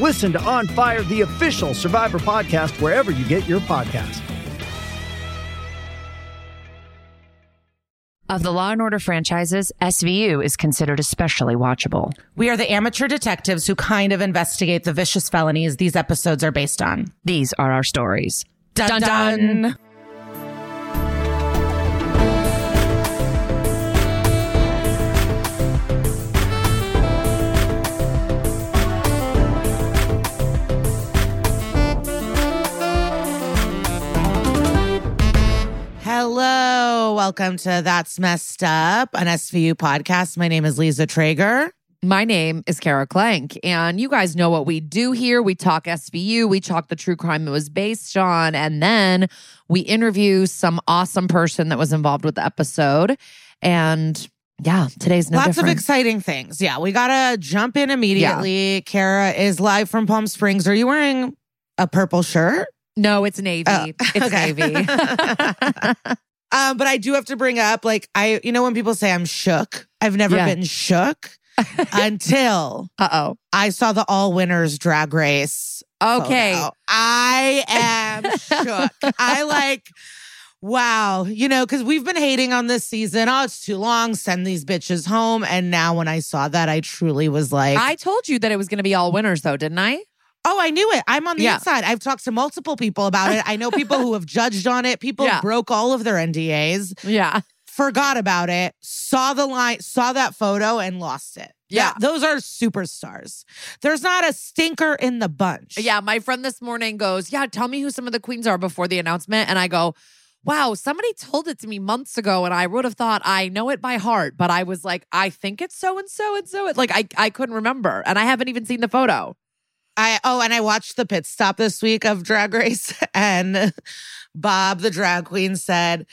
Listen to On Fire, the official Survivor podcast, wherever you get your podcast. Of the Law and Order franchises, SVU is considered especially watchable. We are the amateur detectives who kind of investigate the vicious felonies these episodes are based on. These are our stories. Dun dun. Hello, welcome to That's Messed Up, an SVU podcast. My name is Liza Treyger. My name is Kara Klenk, and you guys know what we do here. We talk SVU, we talk the true crime it was based on, and then we interview some awesome person that was involved with the episode. And yeah, today's no Lots different. of exciting things. Yeah, we gotta jump in immediately. Kara is live from Palm Springs. Are you wearing a purple shirt? No, it's Navy. Oh, it's okay. Navy. Um, but I do have to bring up, like, I, you know, when people say I'm shook, I've never Yeah. been shook until uh oh. I saw the all winners drag race. Okay. photo. I am shook. I like, wow, you know, because we've been hating on this season. Oh, it's too long. Send these bitches home. And now when I saw that, I truly was like, I told you that it was going to be all winners, though, didn't I? Oh, I knew it. I'm on the Yeah. inside. I've talked to multiple people about it. I know people who have judged on it. People Yeah. broke all of their NDAs, Yeah. forgot about it, saw the line, saw that photo, and lost it. Yeah. Those are superstars. There's not a stinker in the bunch. Yeah, my friend this morning goes, Yeah, tell me who some of the queens are before the announcement. And I go, Wow, somebody told it to me months ago, and I would have thought I know it by heart, but I was like, I think it's so and so and so. It's like I, I couldn't remember, and I haven't even seen the photo. I oh, and I watched the pit stop this week of Drag Race, and Bob, the drag queen, said.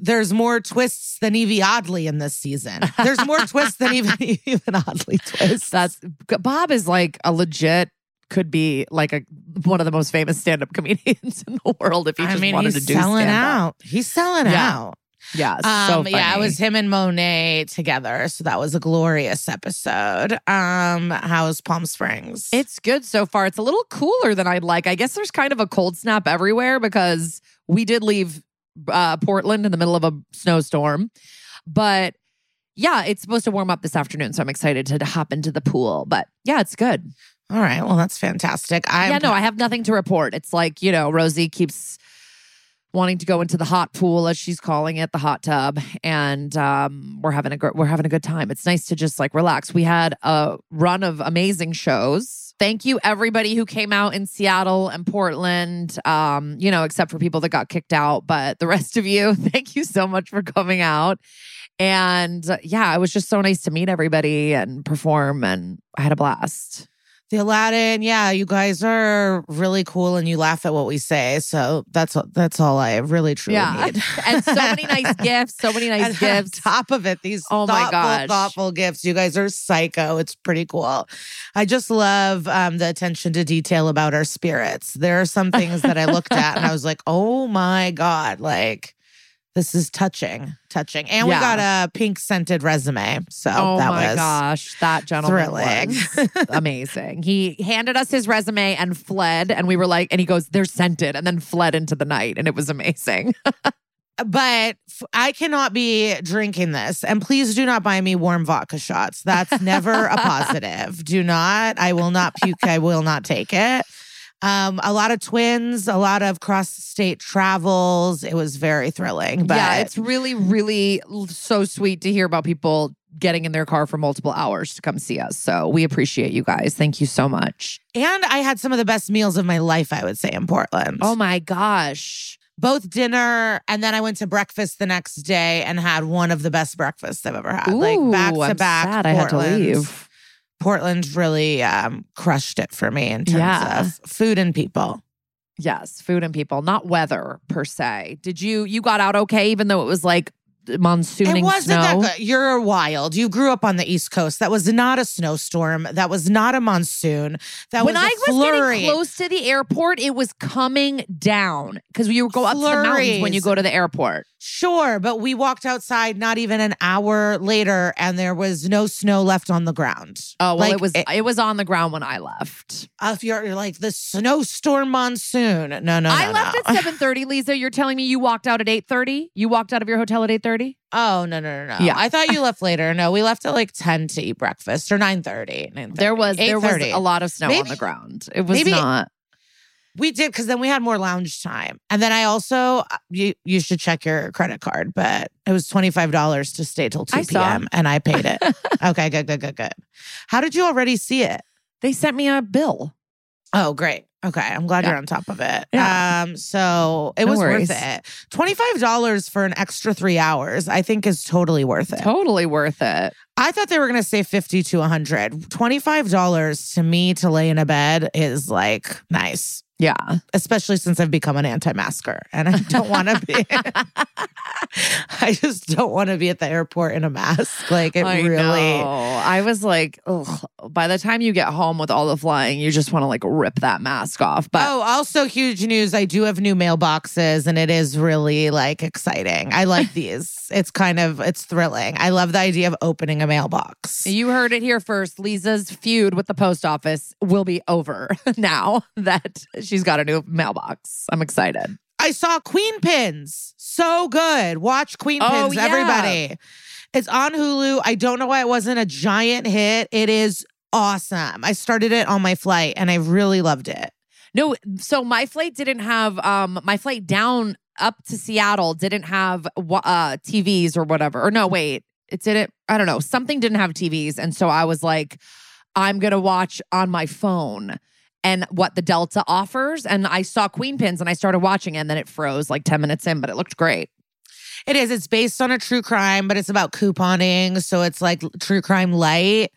There's more twists than Evie Oddly in this season. There's more twists than even even Oddly twists. That's Bob is like a legit could be like a one of the most famous stand up comedians in the world if he I just mean, wanted to do selling out. He's selling Yeah. out. Yeah, Um, so yeah, it was him and Monet together. So that was a glorious episode. Um, how's Palm Springs? It's good so far. It's a little cooler than I'd like. I guess there's kind of a cold snap everywhere because we did leave uh, Portland in the middle of a snowstorm. But yeah, it's supposed to warm up this afternoon. So I'm excited to hop into the pool. But yeah, it's good. all right. Well, that's fantastic. I yeah, no, I have nothing to report. It's like, you know, Rosie keeps wanting to go into the hot pool as she's calling it, the hot tub, and um, we're having a gr- we're having a good time. It's nice to just like relax. We had a run of amazing shows. Thank you everybody who came out in Seattle and Portland. Um, you know, except for people that got kicked out, but the rest of you, thank you so much for coming out. And yeah, it was just so nice to meet everybody and perform, and I had a blast. The Aladdin. Yeah, you guys are really cool, and you laugh at what we say. So that's that's all I really truly Yeah. need. and so many nice gifts, so many nice and gifts. on top of it, these Oh my thoughtful, gosh. thoughtful gifts. You guys are psycho. It's pretty cool. I just love um, the attention to detail about our spirits. There are some things that I looked at and I was like, oh my god, like this is touching, touching. And we got a pink scented resume. So Oh that my was gosh, that gentleman thrilling. was amazing. He handed us his resume and fled, and we were like, and he goes, "They're scented," and then fled into the night, and it was amazing. but I cannot be drinking this. And please do not buy me warm vodka shots. That's never a positive. Do not. I will not puke. I will not take it. Um, a lot of twins, a lot of cross state travels. It was very thrilling. But yeah, it's really, really so sweet to hear about people getting in their car for multiple hours to come see us. So we appreciate you guys. Thank you so much. and I had some of the best meals of my life, I would say, in Portland. Oh my gosh. both dinner and then I went to breakfast the next day and had one of the best breakfasts I've ever had. like back Ooh, to I'm back. sad I had to leave. Portland really um, crushed it for me in terms Yeah. of food and people. Yes, food and people, not weather per se. Did you you got out okay even though it was like monsooning it wasn't snow? that good. You're wild. You grew up on the East Coast. That was not a snowstorm. That was not a monsoon. That was when was I was flurry. getting close to the airport, it was coming down because you go up to the mountains when you go to the airport. Sure, but we walked outside not even an hour later, and there was no snow left on the ground. Oh well, Like, it was it, was on the ground when I left. Uh, if you're, you're like the snowstorm monsoon. No, no, I no, left no. at seven thirty. Liza, you're telling me you walked out at eight thirty? You walked out of your hotel at eight thirty? Oh no, no, no, no. Yeah. I thought you left later. No, we left at like ten to eat breakfast or 9.30. There was there was a lot of snow on the ground. It was maybe- not. We did because then we had more lounge time, and then I also uh, you you should check your credit card, but it was twenty five dollars to stay till two I saw. p.m. and I paid it. okay, good, good, good, good. How did you already see it? They sent me a bill. Oh, great. Okay, I'm glad Yeah. you're on top of it. Yeah. Um, so it No was worries. worth it. Twenty five dollars for an extra three hours, I think, is totally worth it. Totally worth it. I thought they were going to say 50 to 100. $25 to me to lay in a bed is like nice, Yeah. especially since I've become an anti masker and I don't want to be. I just don't want to be at the airport in a mask. Like it I really. know. I was like, ugh. By the time you get home with all the flying, you just want to like rip that mask off. But oh, also huge news. I do have new mailboxes and it is really like exciting. I like these. It's kind of, it's thrilling. I love the idea of opening a mailbox. you heard it here first. Liza's feud with the post office will be over now that she's got a new mailbox. I'm excited. I saw Queenpins. So good. Watch Queen Oh, Pins, yeah. everybody. It's on Hulu. I don't know why it wasn't a giant hit. It is awesome. I started it on my flight and I really loved it. No, so my flight didn't have um my flight down up to Seattle didn't have uh TVs or whatever. Or no, wait. It didn't I don't know. Something didn't have TVs and so I was like I'm going to watch on my phone and what the Delta offers and I saw Queenpins and I started watching it, and then it froze like 10 minutes in, but it looked great. It is. It's based on a true crime, but it's about couponing. So it's like true crime light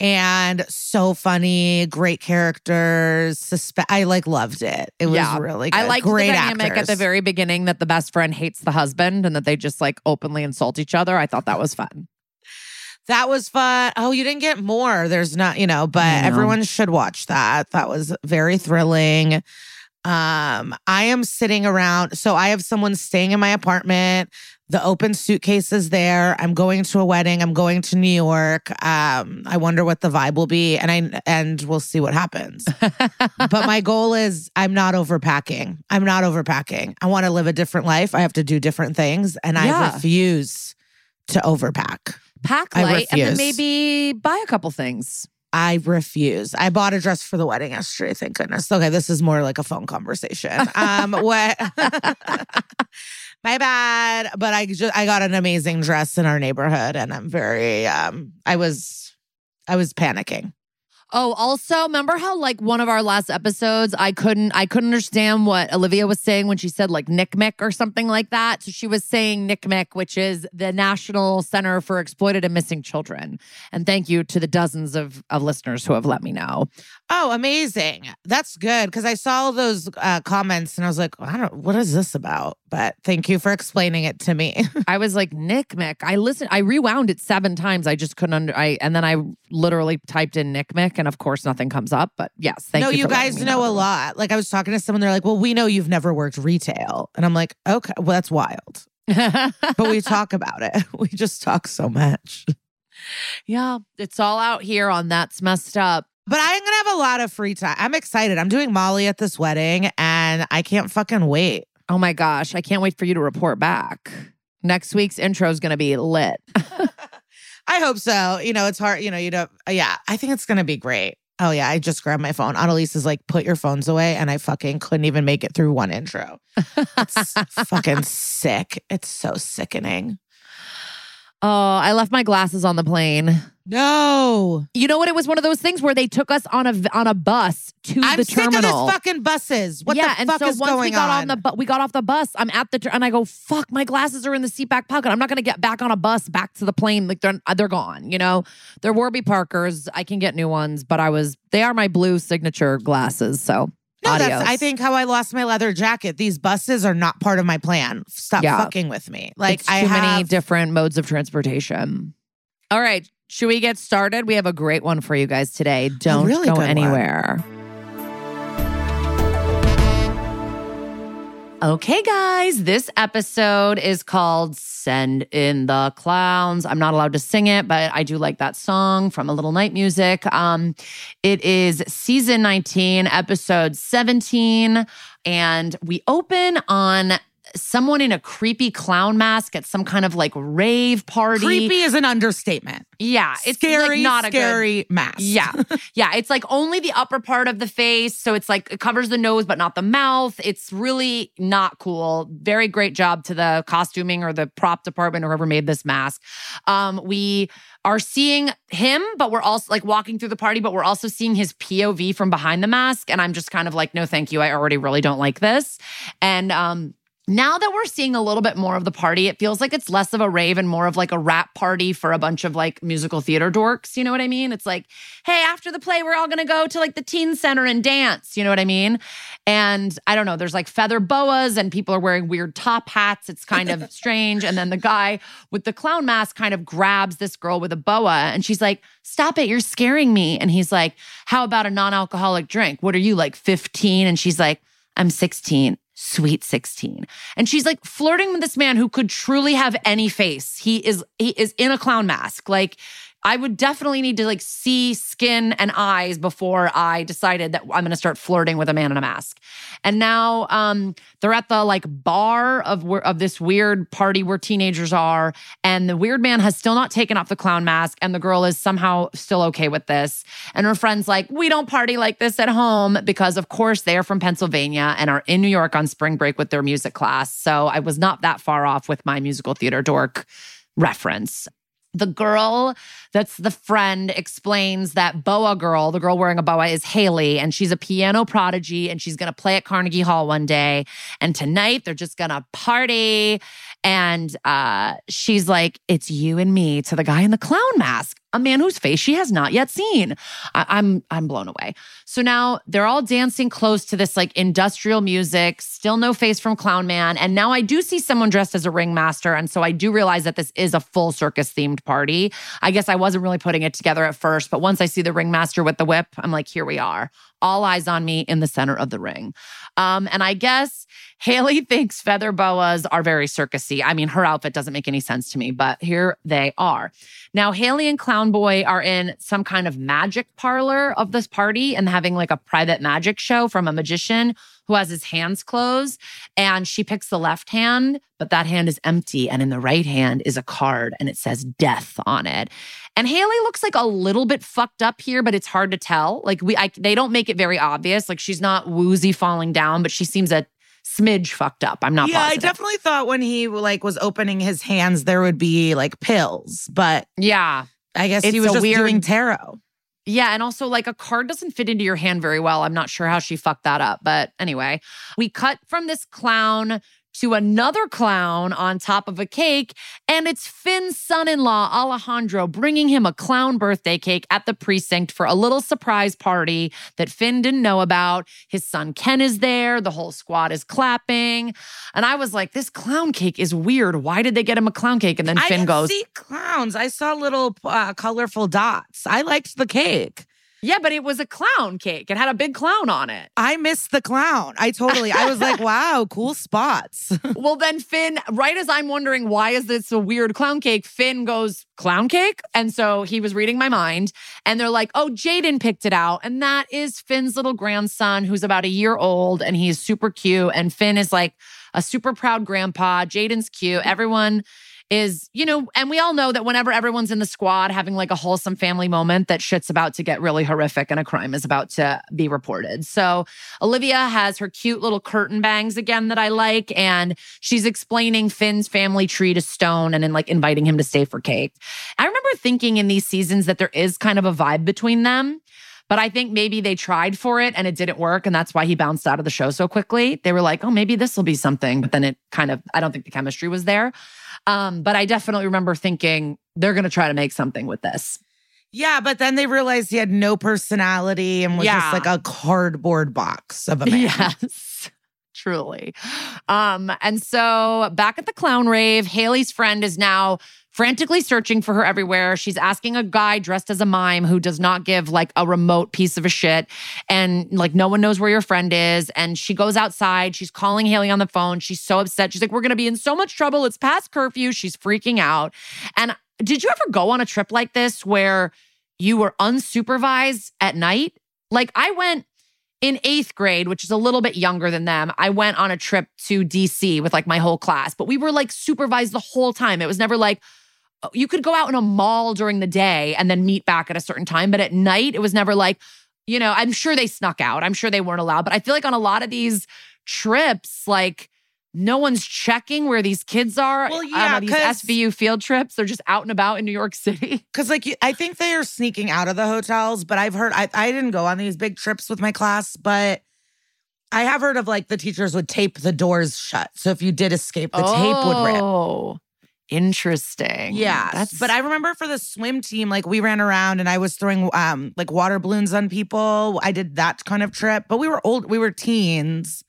and so funny, great characters. Suspe- I like loved it. It was Yeah. really good. I liked great the dynamic actors. at the very beginning that the best friend hates the husband and that they just like openly insult each other. I thought that was fun. That was fun. Oh, you didn't get more. There's not, you know, but know. everyone should watch that. That was very thrilling. Um, I am sitting around. So I have someone staying in my apartment. The open suitcase is there. I'm going to a wedding. I'm going to New York. Um, I wonder what the vibe will be, and I and we'll see what happens. but my goal is I'm not overpacking. I'm not overpacking. I want to live a different life. I have to do different things, and I refuse to overpack. Pack light and then maybe buy a couple things. I refuse. I bought a dress for the wedding yesterday. Thank goodness. Okay, this is more like a phone conversation. Um, what? My bad. But I just I got an amazing dress in our neighborhood, and I'm very. Um, I was, I was panicking. Oh, also, remember how like one of our last episodes, I couldn't I couldn't understand what Olivia was saying when she said like NCMEC or something like that. So she was saying NCMEC, which is the National Center for Exploited and Missing Children. And thank you to the dozens of, of listeners who have let me know. Oh, amazing! That's good because I saw those uh, comments and I was like, I don't. What is this about? But thank you for explaining it to me. I was like NCMEC. I listened. I rewound it seven times. I just couldn't under. I and then I literally typed in NCMEC, and of course nothing comes up. But yes, thank you. no, you. you guys me know a lot. Like I was talking to someone, they're like, "Well, we know you've never worked retail," and I'm like, "Okay, well, that's wild." but we talk about it. We just talk so much. yeah, it's all out here on that's messed up. But I'm gonna have a lot of free time. I'm excited. I'm doing Molly at this wedding, and I can't fucking wait. Oh my gosh, I can't wait for you to report back. Next week's intro is going to be lit. I hope so. You know, it's hard. You know, you don't. Yeah, I think it's gonna be great. Oh yeah, I just grabbed my phone. Annalise is like, put your phones away, and I fucking couldn't even make it through one intro. It's fucking sick. It's so sickening. Oh, I left my glasses on the plane. No, You know what? It was one of those things where they took us on a on a bus to I'm the sick terminal. of this fucking buses. What yeah, the and fuck so is once going we got on, on? the bu- we got off the bus. I'm at the ter- and I go, "Fuck, my glasses are in the seat back pocket. I'm not gonna get back on a bus back to the plane. Like they're they're gone. You know, they're Warby Parkers. I can get new ones, but I was they are my blue signature glasses. So no, adios. that's I think how I lost my leather jacket. These buses are not part of my plan. Stop Yeah. fucking with me. Like It's too I many different modes of transportation. All right, should we get started? We have a great one for you guys today. Don't really go anywhere. one. Okay, guys, this episode is called Send in the Clowns. I'm not allowed to sing it, but I do like that song from A Little Night Music. Um, it is season 19, episode 17, and we open on someone in a creepy clown mask at some kind of like rave party. creepy is an understatement. Yeah, it's scary, like not a good scary mask. yeah. Yeah. It's like only the upper part of the face. So it's like it covers the nose, but not the mouth. It's really not cool. Very great job to the costuming or the prop department or whoever made this mask. Um, we are seeing him, but we're also like walking through the party, but we're also seeing his POV from behind the mask. And I'm just kind of like, no, thank you. I already really don't like this. And um now that we're seeing a little bit more of the party, it feels like it's less of a rave and more of like a rap party for a bunch of like musical theater dorks. You know what I mean? It's like, hey, after the play, we're all gonna go to like the teen center and dance. You know what I mean? And I don't know, there's like feather boas and people are wearing weird top hats. It's kind of strange. And then the guy with the clown mask kind of grabs this girl with a boa and she's like, stop it, you're scaring me. And he's like, how about a non alcoholic drink? What are you like, 15? And she's like, I'm 16 sweet 16 and she's like flirting with this man who could truly have any face. He is he is in a clown mask. Like i would definitely need to like see skin and eyes before i decided that i'm going to start flirting with a man in a mask. And now um they're at the like bar of of this weird party where teenagers are and the weird man has still not taken off the clown mask and the girl is somehow still okay with this. And her friends like we don't party like this at home because of course they are from pennsylvania and are in new york on spring break with their music class. So i was not that far off with my musical theater dork reference the girl that's the friend explains that boa girl, the girl wearing a boa, is Haley, and she's a piano prodigy, and she's gonna play at Carnegie Hall one day. And tonight they're just gonna party. And uh, she's like, "It's you and me." To the guy in the clown mask, a man whose face she has not yet seen. I- I'm I'm blown away. So now they're all dancing close to this like industrial music. Still no face from Clown Man, and now I do see someone dressed as a ringmaster, and so I do realize that this is a full circus themed party. I guess I wasn't really putting it together at first, but once I see the ringmaster with the whip, I'm like, here we are. All eyes on me in the center of the ring. Um, and I guess Haley thinks feather boas are very circusy. I mean, her outfit doesn't make any sense to me, but here they are. Now, Haley and Clown Boy are in some kind of magic parlor of this party and having like a private magic show from a magician who has his hands closed. And she picks the left hand, but that hand is empty. And in the right hand is a card and it says death on it. And Haley looks like a little bit fucked up here, but it's hard to tell. Like we, I, they don't make it very obvious. Like she's not woozy falling down, but she seems a smidge fucked up. I'm not. yeah, I definitely thought when he like was opening his hands there would be like pills, but Yeah, I guess he was just weird- doing tarot. Yeah, and also like a card doesn't fit into your hand very well. I'm not sure how she fucked that up, but anyway, we cut from this clown to another clown on top of a cake, and it's Finn's son-in-law Alejandro bringing him a clown birthday cake at the precinct for a little surprise party that Finn didn't know about. His son Ken is there, the whole squad is clapping, and I was like, "This clown cake is weird. Why did they get him a clown cake?" And then I Finn didn't goes, see clowns. I saw little uh, colorful dots. I liked the cake. "Yeah, but it was a clown cake. It had a big clown on it." I missed the clown. I totally. I was like, wow, cool spots. Well, then Finn, right as I'm wondering why is this a weird clown cake, Finn goes, clown cake? And so he was reading my mind. And they're like, oh, Jaden picked it out. And that is Finn's little grandson who's about a year old and he's super cute. And Finn is like a super proud grandpa. Jaden's cute. Everyone is, you know, and we all know that whenever everyone's in the squad having like a wholesome family moment, that shit's about to get really horrific and a crime is about to be reported. So Olivia has her cute little curtain bangs again that I like, and she's explaining Finn's family tree to Stone and then like inviting him to stay for cake. I remember thinking in these seasons that there is kind of a vibe between them. But I think maybe they tried for it and it didn't work. And that's why he bounced out of the show so quickly. They were like, oh, maybe this will be something. But then it kind of, I don't think the chemistry was there. Um, but I definitely remember thinking they're going to try to make something with this. Yeah, but then they realized he had no personality and was Yeah. just like a cardboard box of a man. Yes. Truly. Um, and so back at the clown rave, Haley's friend is now frantically searching for her everywhere. She's asking a guy dressed as a mime who does not give like a remote piece of a shit. And like no one knows where your friend is. And she goes outside. She's calling Haley on the phone. She's so upset. She's like, We're gonna be in so much trouble. It's past curfew. She's freaking out. And did you ever go on a trip like this where you were unsupervised at night? Like I went in eighth grade, which is a little bit younger than them, I went on a trip to DC with like my whole class, but we were like supervised the whole time. It was never like, you could go out in a mall during the day and then meet back at a certain time. But at night, it was never like, you know, I'm sure they snuck out. I'm sure they weren't allowed. But I feel like on a lot of these trips, like, no one's checking where these kids are. Well, yeah, these 'cause- SVU field trips. They're just out and about in New York City. Because like I think they are sneaking out of the hotels, but I've heard I, I didn't go on these big trips with my class, but I have heard of like the teachers would tape the doors shut. So if you did escape, the tape would rip. Oh. Interesting. Yeah, That's but I remember for the swim team, like we ran around and I was throwing um like water balloons on people. I did that kind of trip, but we were old, we were teens.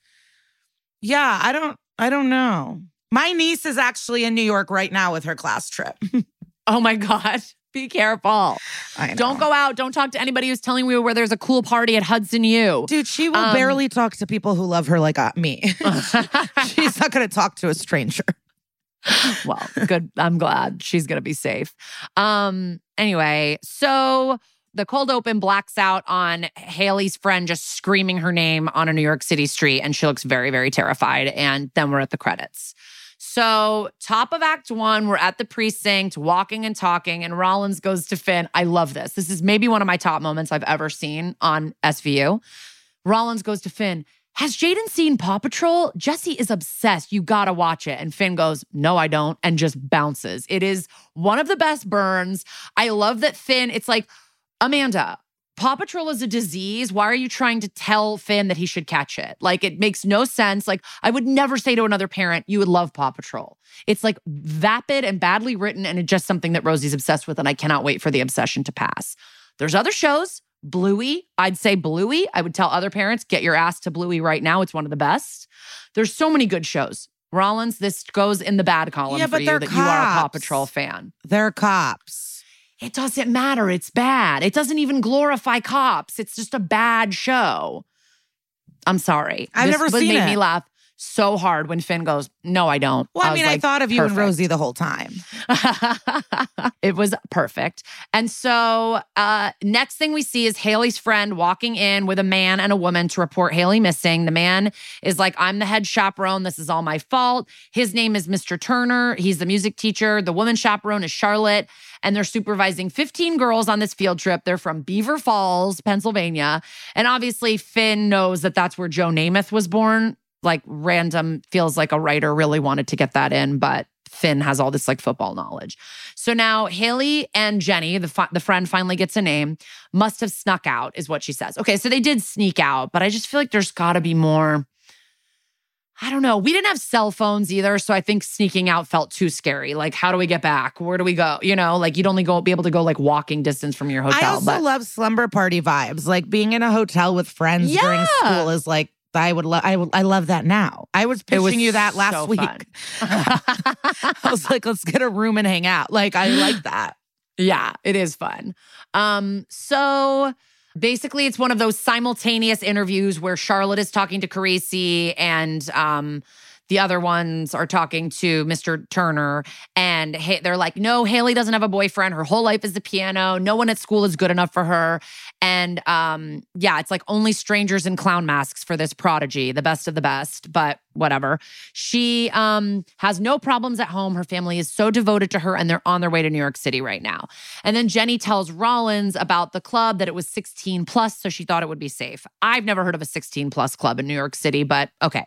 Yeah, I don't, I don't know. My niece is actually in New York right now with her class trip. Oh my God. Be careful. Don't go out. Don't talk to anybody who's telling you where there's a cool party at Hudson U. Dude, she will Um, barely talk to people who love her like uh, me. She's not going to talk to a stranger. well, good. I'm glad she's going to be safe. Um anyway, so the cold open blacks out on Haley's friend just screaming her name on a New York City street and she looks very very terrified and then we're at the credits. So, top of act 1, we're at the precinct walking and talking and Rollins goes to Finn. I love this. This is maybe one of my top moments I've ever seen on SVU. Rollins goes to Finn. Has Jaden seen Paw Patrol? Jesse is obsessed. You gotta watch it. And Finn goes, No, I don't, and just bounces. It is one of the best burns. I love that Finn, it's like, Amanda, Paw Patrol is a disease. Why are you trying to tell Finn that he should catch it? Like, it makes no sense. Like, I would never say to another parent, you would love Paw Patrol. It's like vapid and badly written, and it's just something that Rosie's obsessed with, and I cannot wait for the obsession to pass. There's other shows. Bluey, I'd say Bluey. I would tell other parents, get your ass to Bluey right now. It's one of the best. There's so many good shows. Rollins, this goes in the bad column Yeah, for you that you are a Paw. Patrol fan. They're cops. It doesn't matter. It's bad. It doesn't even glorify cops. It's just a bad show. I'm sorry. I've This never seen made it. me laugh so hard when Finn goes, "No, I don't." Well, I, was mean, I thought of you and. Rosie the whole time. it was perfect. And so, uh, next thing we see is Haley's friend walking in with a man and a woman to report Haley missing. The man is like, I'm the head chaperone. This is all my fault. His name is Mr. Turner. He's the music teacher. The woman chaperone is Charlotte. And they're supervising 15 girls on this field trip. They're from Beaver Falls, Pennsylvania. And obviously, Finn knows that that's where Joe Namath was born. Like, random, feels like a writer really wanted to get that in, but Finn has all this like football knowledge. So now Haley and Jenny, the fi- the friend finally gets a name, must have snuck out, is what she says. Okay, so they did sneak out, but I just feel like there's got to be more. I don't know. We didn't have cell phones either, so I think sneaking out felt too scary. Like, how do we get back? Where do we go? You know, like you'd only go be able to go like walking distance from your hotel. I also but love slumber party vibes. Like being in a hotel with friends during school is like I would love. I. I love that now. I was it pitching was you that last so week. I was like, let's get a room and hang out. Like I like that. Yeah, it is fun. Um, so basically it's one of those simultaneous interviews where Charlotte is talking to Carisi and um the other ones are talking to Mr. Turner, and hey, they're like, "No, Haley doesn't have a boyfriend. Her whole life is the piano. No one at school is good enough for her." And um, yeah, it's like only strangers in clown masks for this prodigy, the best of the best. But whatever. She um, has no problems at home. Her family is so devoted to her, and they're on their way to New York City right now. And then Jenny tells Rollins about the club that it was 16 plus, so she thought it would be safe. I've never heard of a 16 plus club in New York City, but okay.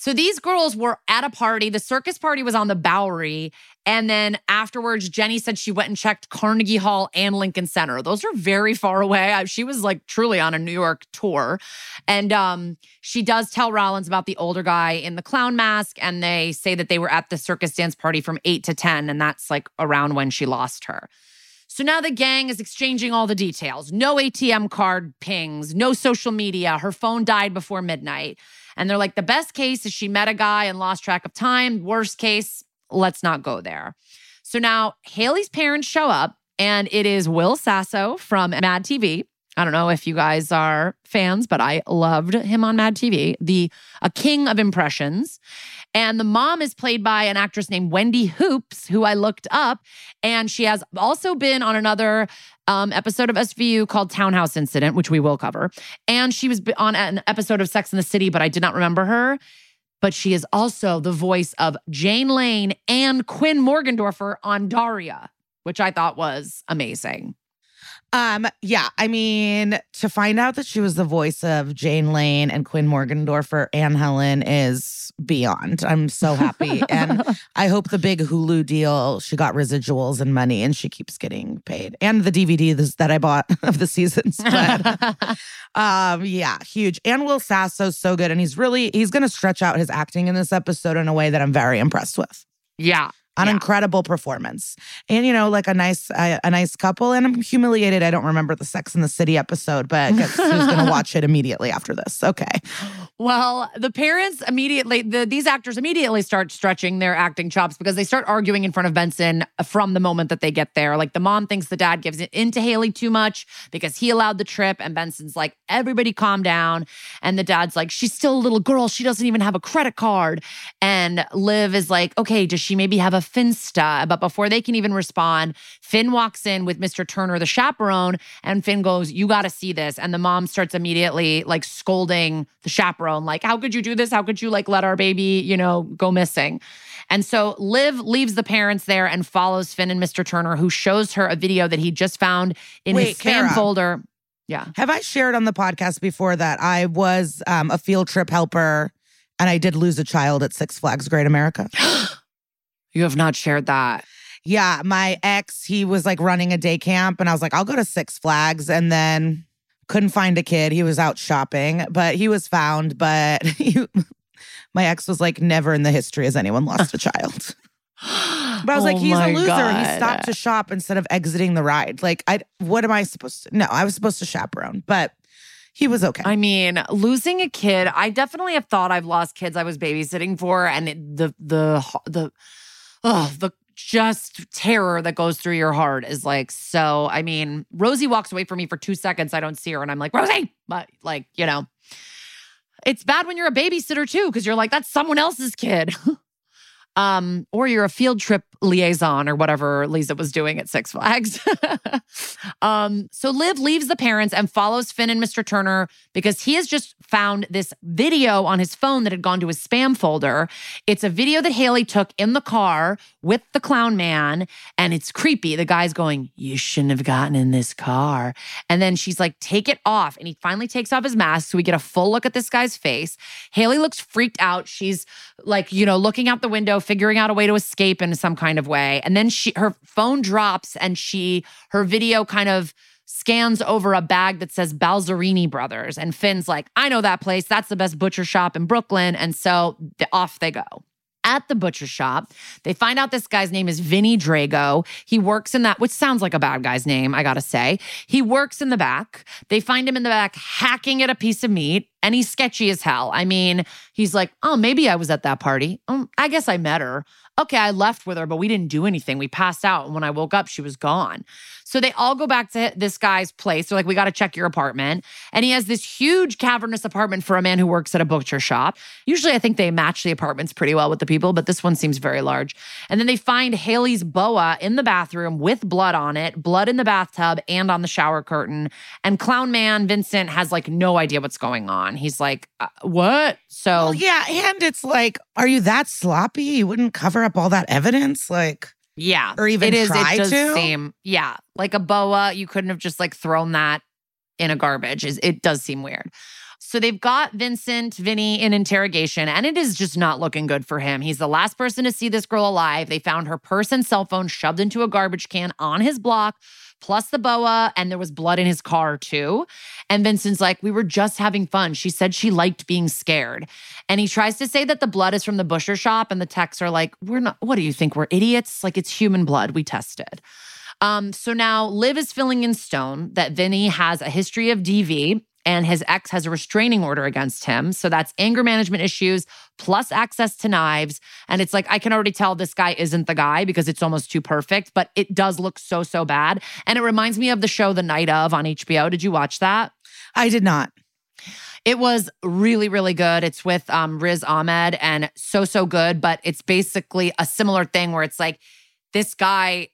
So these girls were at a party. The circus party was on the Bowery. And then afterwards, Jenny said she went and checked Carnegie Hall and Lincoln Center. Those are very far away. She was like truly on a New York tour. And um, she does tell Rollins about the older guy in the clown mask. And they say that they were at the circus dance party from eight to 10. And that's like around when she lost her. So now the gang is exchanging all the details. No ATM card pings, no social media. Her phone died before midnight. And they're like, the best case is she met a guy and lost track of time. Worst case, let's not go there. So now Haley's parents show up, and it is Will Sasso from Mad TV. I don't know if you guys are fans, but I loved him on Mad TV, the a king of impressions. And the mom is played by an actress named Wendy Hoopes, who I looked up, and she has also been on another um, episode of SVU called Townhouse Incident, which we will cover. And she was on an episode of Sex in the City, but I did not remember her. But she is also the voice of Jane Lane and Quinn Morgendorffer on Daria, which I thought was amazing. Um, yeah, I mean, to find out that she was the voice of Jane Lane and Quinn Morgendorffer and Helen is beyond. I'm so happy. and I hope the big Hulu deal, she got residuals and money and she keeps getting paid. And the DVD that I bought of the seasons. But um, yeah, huge. And Will Sasso's so good. And he's really he's gonna stretch out his acting in this episode in a way that I'm very impressed with. Yeah an yeah. incredible performance. And you know like a nice a, a, nice couple. And i'm humiliated. I don't remember the sex in the city episode but I guess who's gonna watch it immediately after this? Okay. Well the parents immediately the, these actors immediately start stretching their acting chops because they start arguing in front of benson from the moment that they get there. Like the mom thinks the dad gives it into haley too much because he allowed the trip and benson's like everybody calm down. And the dad's like she's still a little girl. She doesn't even have a credit card. And liv is like okay does she maybe have a Finsta. But before they can even respond, Finn walks in with Mr. Turner, the chaperone, and Finn goes, You got to see this. And the mom starts immediately like scolding the chaperone, like, How could you do this? How could you like let our baby, you know, go missing? And so Liv leaves the parents there and follows Finn and Mr. Turner, who shows her a video that he just found in Wait, his spam folder. Yeah. Have I shared on the podcast before that I was um, a field trip helper and I did lose a child at Six Flags Great America? You have not shared that. Yeah, my ex, he was like running a day camp, and I was like, I'll go to Six Flags. And then couldn't find a kid. He was out shopping, but he was found. But he, my ex was like, never in the history has anyone lost a child. But I was Oh like, he's a loser. God. He stopped to shop instead of exiting the ride. Like, I, what am I supposed to? No, I was supposed to chaperone, but he was okay. I mean, losing a kid, I definitely have thought I've lost kids I was babysitting for, and it, the the the oh the just terror that goes through your heart is like so. I mean, Rosie walks away from me for two seconds. I don't see her, and I'm like Rosie, but like you know, it's bad when you're a babysitter too because you're like that's someone else's kid. Um, or you're a field trip liaison or whatever Liza was doing at Six Flags. um, so Liv leaves the parents and follows Finn and Mr. Turner because he has just found this video on his phone that had gone to his spam folder. It's a video that Haley took in the car with the clown man, and it's creepy. The guy's going, You shouldn't have gotten in this car. And then she's like, Take it off. And he finally takes off his mask. So we get a full look at this guy's face. Haley looks freaked out. She's like, you know, looking out the window, figuring out a way to escape in some kind of way. And then she her phone drops and she her video kind of scans over a bag that says Balzerini Brothers. And Finn's like, I know that place. That's the best butcher shop in Brooklyn. And so th- off they go. At the butcher shop, they find out this guy's name is Vinny Drago. He works in that, which sounds like a bad guy's name, I gotta say. He works in the back. They find him in the back hacking at a piece of meat. And he's sketchy as hell. I mean, he's like, oh, maybe I was at that party. Um, I guess I met her. Okay, I left with her, but we didn't do anything. We passed out. And when I woke up, she was gone. So they all go back to this guy's place. They're like, we got to check your apartment. And he has this huge cavernous apartment for a man who works at a butcher shop. Usually, I think they match the apartments pretty well with the people, but this one seems very large. And then they find Haley's boa in the bathroom with blood on it, blood in the bathtub and on the shower curtain. And Clown Man Vincent has like no idea what's going on. He's like, uh, what? So, Well, yeah, and it's like, are you that sloppy? You wouldn't cover up all that evidence, like. Yeah. Or even it is, try it does to? seem, yeah. Like a boa, you couldn't have just like thrown that in a garbage. Is It does seem weird. So they've got Vincent, Vinny in interrogation, and it is just not looking good for him. He's the last person to see this girl alive. They found her purse and cell phone shoved into a garbage can on his block, plus the boa, and there was blood in his car too. And Vincent's like, We were just having fun. She said she liked being scared. And he tries to say that the blood is from the butcher shop, and the techs are like, We're not, what do you think? We're idiots? Like, it's human blood. We tested. Um, so now Liv is filling in stone that Vinny has a history of DV and his ex has a restraining order against him. So that's anger management issues plus access to knives. And it's like, I can already tell this guy isn't the guy because it's almost too perfect, but it does look so, so bad. And it reminds me of the show The Night of on HBO. Did you watch that? I did not. It was really, really good. It's with um, Riz Ahmed and so, so good. But it's basically a similar thing where it's like this guy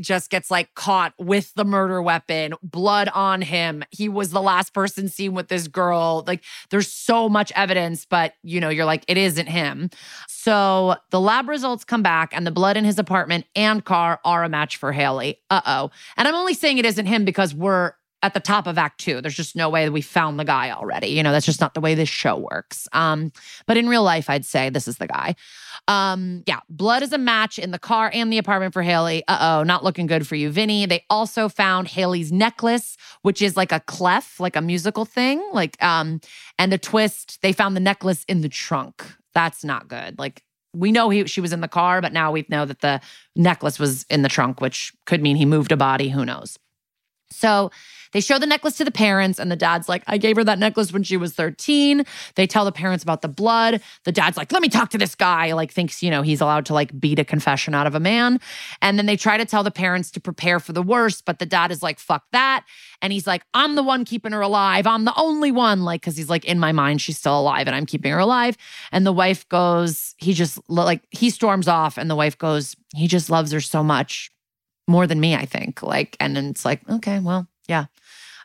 just gets like caught with the murder weapon, blood on him. He was the last person seen with this girl. Like there's so much evidence, but you know, you're like, it isn't him. So the lab results come back and the blood in his apartment and car are a match for Haley. Uh oh. And I'm only saying it isn't him because we're at the top of act two. There's just no way that we found the guy already. You know, that's just not the way this show works. Um, but in real life, I'd say this is the guy. Um, yeah, blood is a match in the car and the apartment for Haley. Uh oh, not looking good for you, Vinny. They also found Haley's necklace, which is like a clef, like a musical thing. Like, um, and the twist, they found the necklace in the trunk. That's not good. Like, we know he she was in the car, but now we know that the necklace was in the trunk, which could mean he moved a body. Who knows? So they show the necklace to the parents, and the dad's like, I gave her that necklace when she was 13. They tell the parents about the blood. The dad's like, let me talk to this guy, like, thinks, you know, he's allowed to like beat a confession out of a man. And then they try to tell the parents to prepare for the worst, but the dad is like, fuck that. And he's like, I'm the one keeping her alive. I'm the only one. Like, cause he's like, in my mind, she's still alive and I'm keeping her alive. And the wife goes, he just like, he storms off, and the wife goes, he just loves her so much more than me, I think. Like, and then it's like, okay, well, yeah.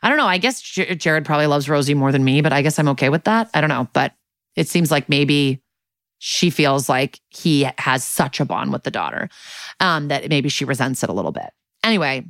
I don't know. I guess J- Jared probably loves Rosie more than me, but I guess I'm okay with that. I don't know. But it seems like maybe she feels like he has such a bond with the daughter um, that maybe she resents it a little bit. Anyway,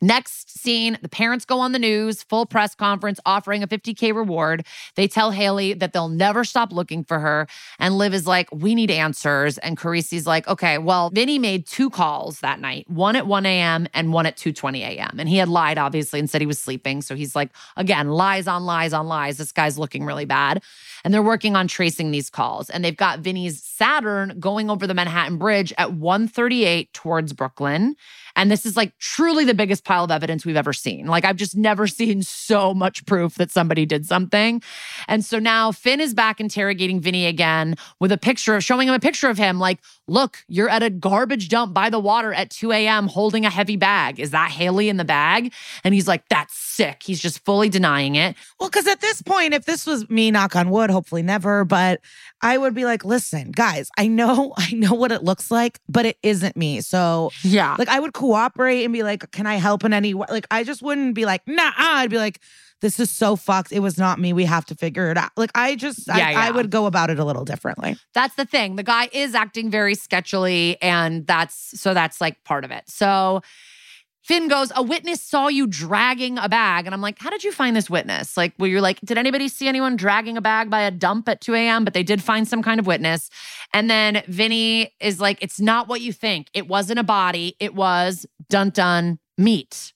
next scene the parents go on the news, full press conference offering a 50K reward. They tell Haley that they'll never stop looking for her. And Liv is like, we need answers. And Carisi's like, okay, well, Vinny made two calls that night, one at 1 a.m. and one at 2.20 a.m. And he had lied, obviously, and said he was sleeping. So he's like, again, lies on lies on lies. This guy's looking really bad. And they're working on tracing these calls. And they've got Vinny's Saturn going over the Manhattan Bridge at 138 towards Brooklyn. And this is like truly the biggest pile of evidence we've ever seen. Like, I've just never seen so much proof that somebody did something. And so now Finn is back interrogating Vinny again with a picture of showing him a picture of him. Like, look, you're at a garbage dump by the water at 2 a.m. holding a heavy bag. Is that Haley in the bag? And he's like, that's sick. He's just fully denying it. Well, because at this point, if this was me, knock on wood, hopefully never, but I would be like, listen, guys, I know, I know what it looks like, but it isn't me. So, Yeah. like, I would cooperate and be like, can I help in any way? Like, I just wouldn't be like, nah, I'd be like, this is so fucked. It was not me. We have to figure it out. Like, I just, Yeah, I, I would go about it a little differently. That's the thing. The guy is acting very sketchily, and that's so that's like part of it. So Finn goes, A witness saw you dragging a bag. And I'm like, How did you find this witness? Like, where you're like, Did anybody see anyone dragging a bag by a dump at 2 a.m.? But they did find some kind of witness. And then Vinny is like, It's not what you think. It wasn't a body, it was dun dun meat.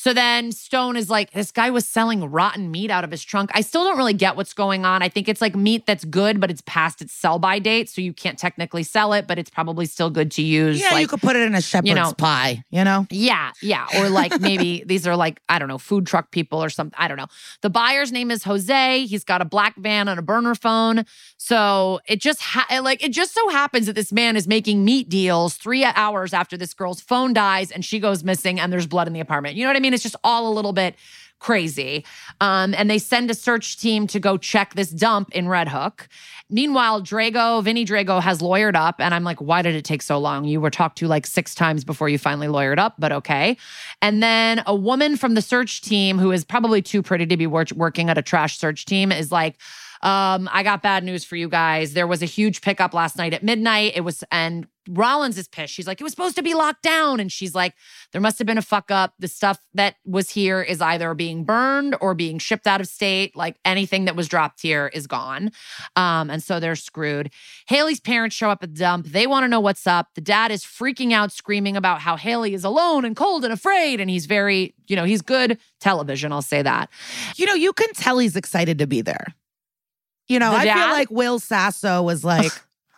So then Stone is like, this guy was selling rotten meat out of his trunk. I still don't really get what's going on. I think it's like meat that's good, but it's past its sell by date. So you can't technically sell it, but it's probably still good to use. Yeah, like, you could put it in a shepherd's know- pie, you know? yeah, yeah. Or like maybe these are like, I don't know, food truck people or something. I don't know. The buyer's name is Jose. He's got a black van and a burner phone. So it just ha- like it just so happens that this man is making meat deals three hours after this girl's phone dies and she goes missing and there's blood in the apartment. You know what I mean? It's just all a little bit crazy. Um, and they send a search team to go check this dump in Red Hook. Meanwhile, Drago, Vinny Drago has lawyered up. And I'm like, why did it take so long? You were talked to like six times before you finally lawyered up, but okay. And then a woman from the search team who is probably too pretty to be wor- working at a trash search team is like, um, I got bad news for you guys. There was a huge pickup last night at midnight. It was, and Rollins is pissed. She's like, it was supposed to be locked down. And she's like, there must have been a fuck up. The stuff that was here is either being burned or being shipped out of state. Like anything that was dropped here is gone. Um, and so they're screwed. Haley's parents show up at the dump. They want to know what's up. The dad is freaking out, screaming about how Haley is alone and cold and afraid. And he's very, you know, he's good television. I'll say that. You know, you can tell he's excited to be there. You know, The I feel like Will Sasso was like,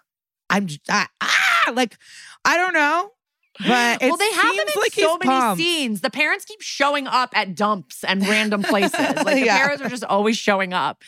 I'm I, ah, like, I don't know, but it well, they have them in like so many pumped. scenes. The parents keep showing up at dumps and random places. Like the Yeah. parents are just always showing up.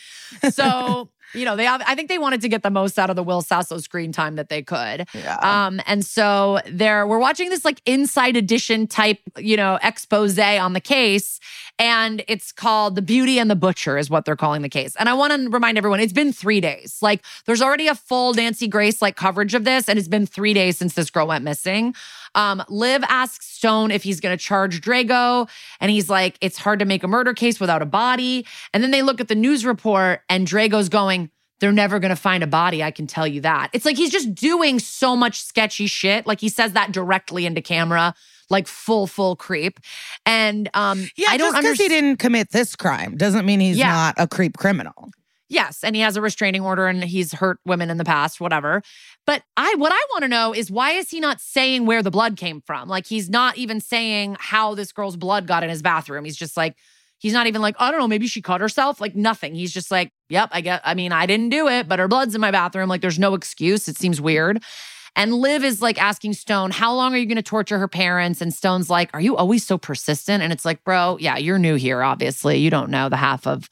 So, you know, they I think they wanted to get the most out of the Will Sasso screen time that they could. Yeah. Um, and so there we're watching this like inside edition type, you know, expose on the case. And it's called The Beauty and the Butcher, is what they're calling the case. And I want to remind everyone, it's been three days. Like, there's already a full Nancy Grace like coverage of this, and it's been three days since this girl went missing. Um, Liv asks Stone if he's going to charge Drago, and he's like, "It's hard to make a murder case without a body." And then they look at the news report, and Drago's going, "They're never going to find a body. I can tell you that." It's like he's just doing so much sketchy shit. Like he says that directly into camera, like full full creep. And um, yeah, I don't just because he didn't commit this crime doesn't mean he's Yeah. not a creep criminal. Yes, and he has a restraining order and he's hurt women in the past, whatever. But I what I want to know is why is he not saying where the blood came from? Like he's not even saying how this girl's blood got in his bathroom. He's just like he's not even like, I don't know, maybe she cut herself. Like nothing. He's just like, yep, I get I mean, I didn't do it, but her blood's in my bathroom. Like there's no excuse. It seems weird. And Liv is like asking Stone, how long are you going to torture her parents? And Stone's like, are you always so persistent? And it's like, bro, yeah, you're new here, obviously. You don't know the half of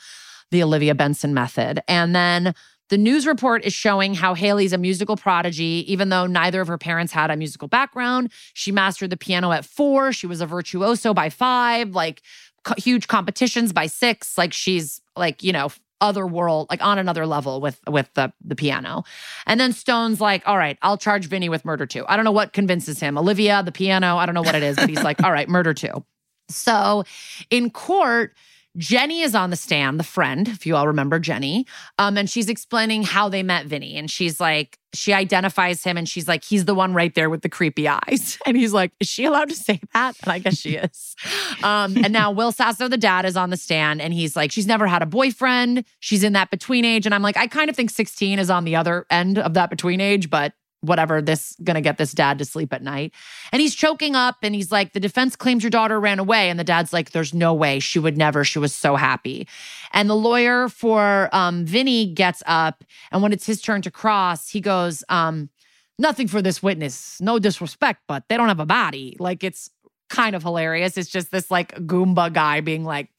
the Olivia Benson method. And then the news report is showing how Haley's a musical prodigy, even though neither of her parents had a musical background. She mastered the piano at four. She was a virtuoso by five, like co- huge competitions by six. Like she's like, you know, other world, like on another level with with the the piano. And then Stone's like, all right, I'll charge Vinny with murder too. I don't know what convinces him. Olivia, the piano, I don't know what it is, but he's like, all right, murder too. So in court, Jenny is on the stand, the friend, if you all remember Jenny. Um, and she's explaining how they met Vinny. And she's like, she identifies him and she's like, he's the one right there with the creepy eyes. And he's like, is she allowed to say that? And I guess she is. Um, and now Will Sasso, the dad, is on the stand and he's like, she's never had a boyfriend. She's in that between age. And I'm like, I kind of think 16 is on the other end of that between age, but whatever this gonna get this dad to sleep at night. And he's choking up and he's like the defense claims your daughter ran away. And the dad's like there's no way. She would never. She was so happy. And the lawyer for um, vinny gets up and when it's his turn to cross he goes um, nothing for this witness. No disrespect but they don't have a body. Like it's kind of hilarious. It's just this like goomba guy being like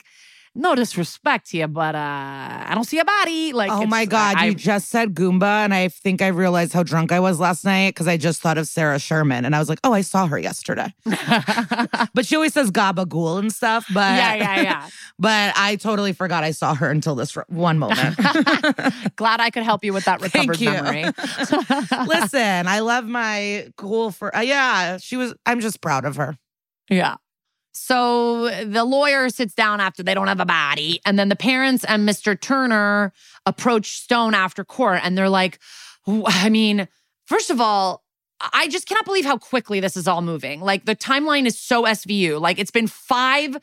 no disrespect here but uh i don't see a body like oh my God, I, you just said Goomba, and I think I realized how drunk I was last night because I just thought of Sarah Sherman, and I was like, oh, I saw her yesterday. but she always says Gabagool and stuff. But yeah yeah yeah But I totally forgot I saw her until this one moment. Glad I could help you with that Thank recovered you. memory. Listen, I love my cool for. Uh, yeah, she was. I'm just proud of her. yeah. So the lawyer sits down after they don't have a body. And then the parents and Mr. Turner approach Stone after court and they're like, I mean, first of all, I just cannot believe how quickly this is all moving. Like the timeline is so SVU. Like it's been five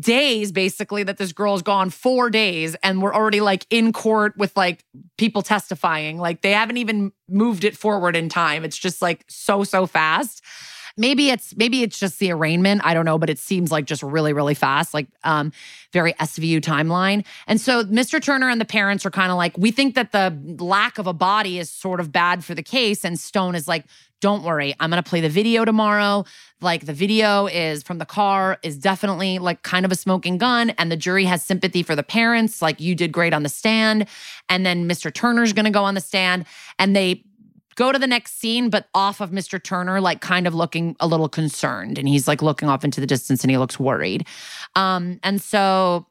days basically that this girl's gone four days and we're already like in court with like people testifying like they haven't even moved it forward in time it's just like so so fast maybe it's maybe it's just the arraignment. I don't know but it seems like just really really fast like um very svu timeline. And so mr turner and the parents are kind of like we think that the lack of a body is sort of bad for the case. And stone is like don't worry. I'm going to play the video tomorrow. Like the video is from the car is definitely like kind of a smoking gun and the jury has sympathy for the parents. Like you did great on the stand. And then mr turner's going to go on the stand and they go to the next scene, but off of Mr. Turner, like kind of looking a little concerned. And he's like looking off into the distance and he looks worried. Um, and so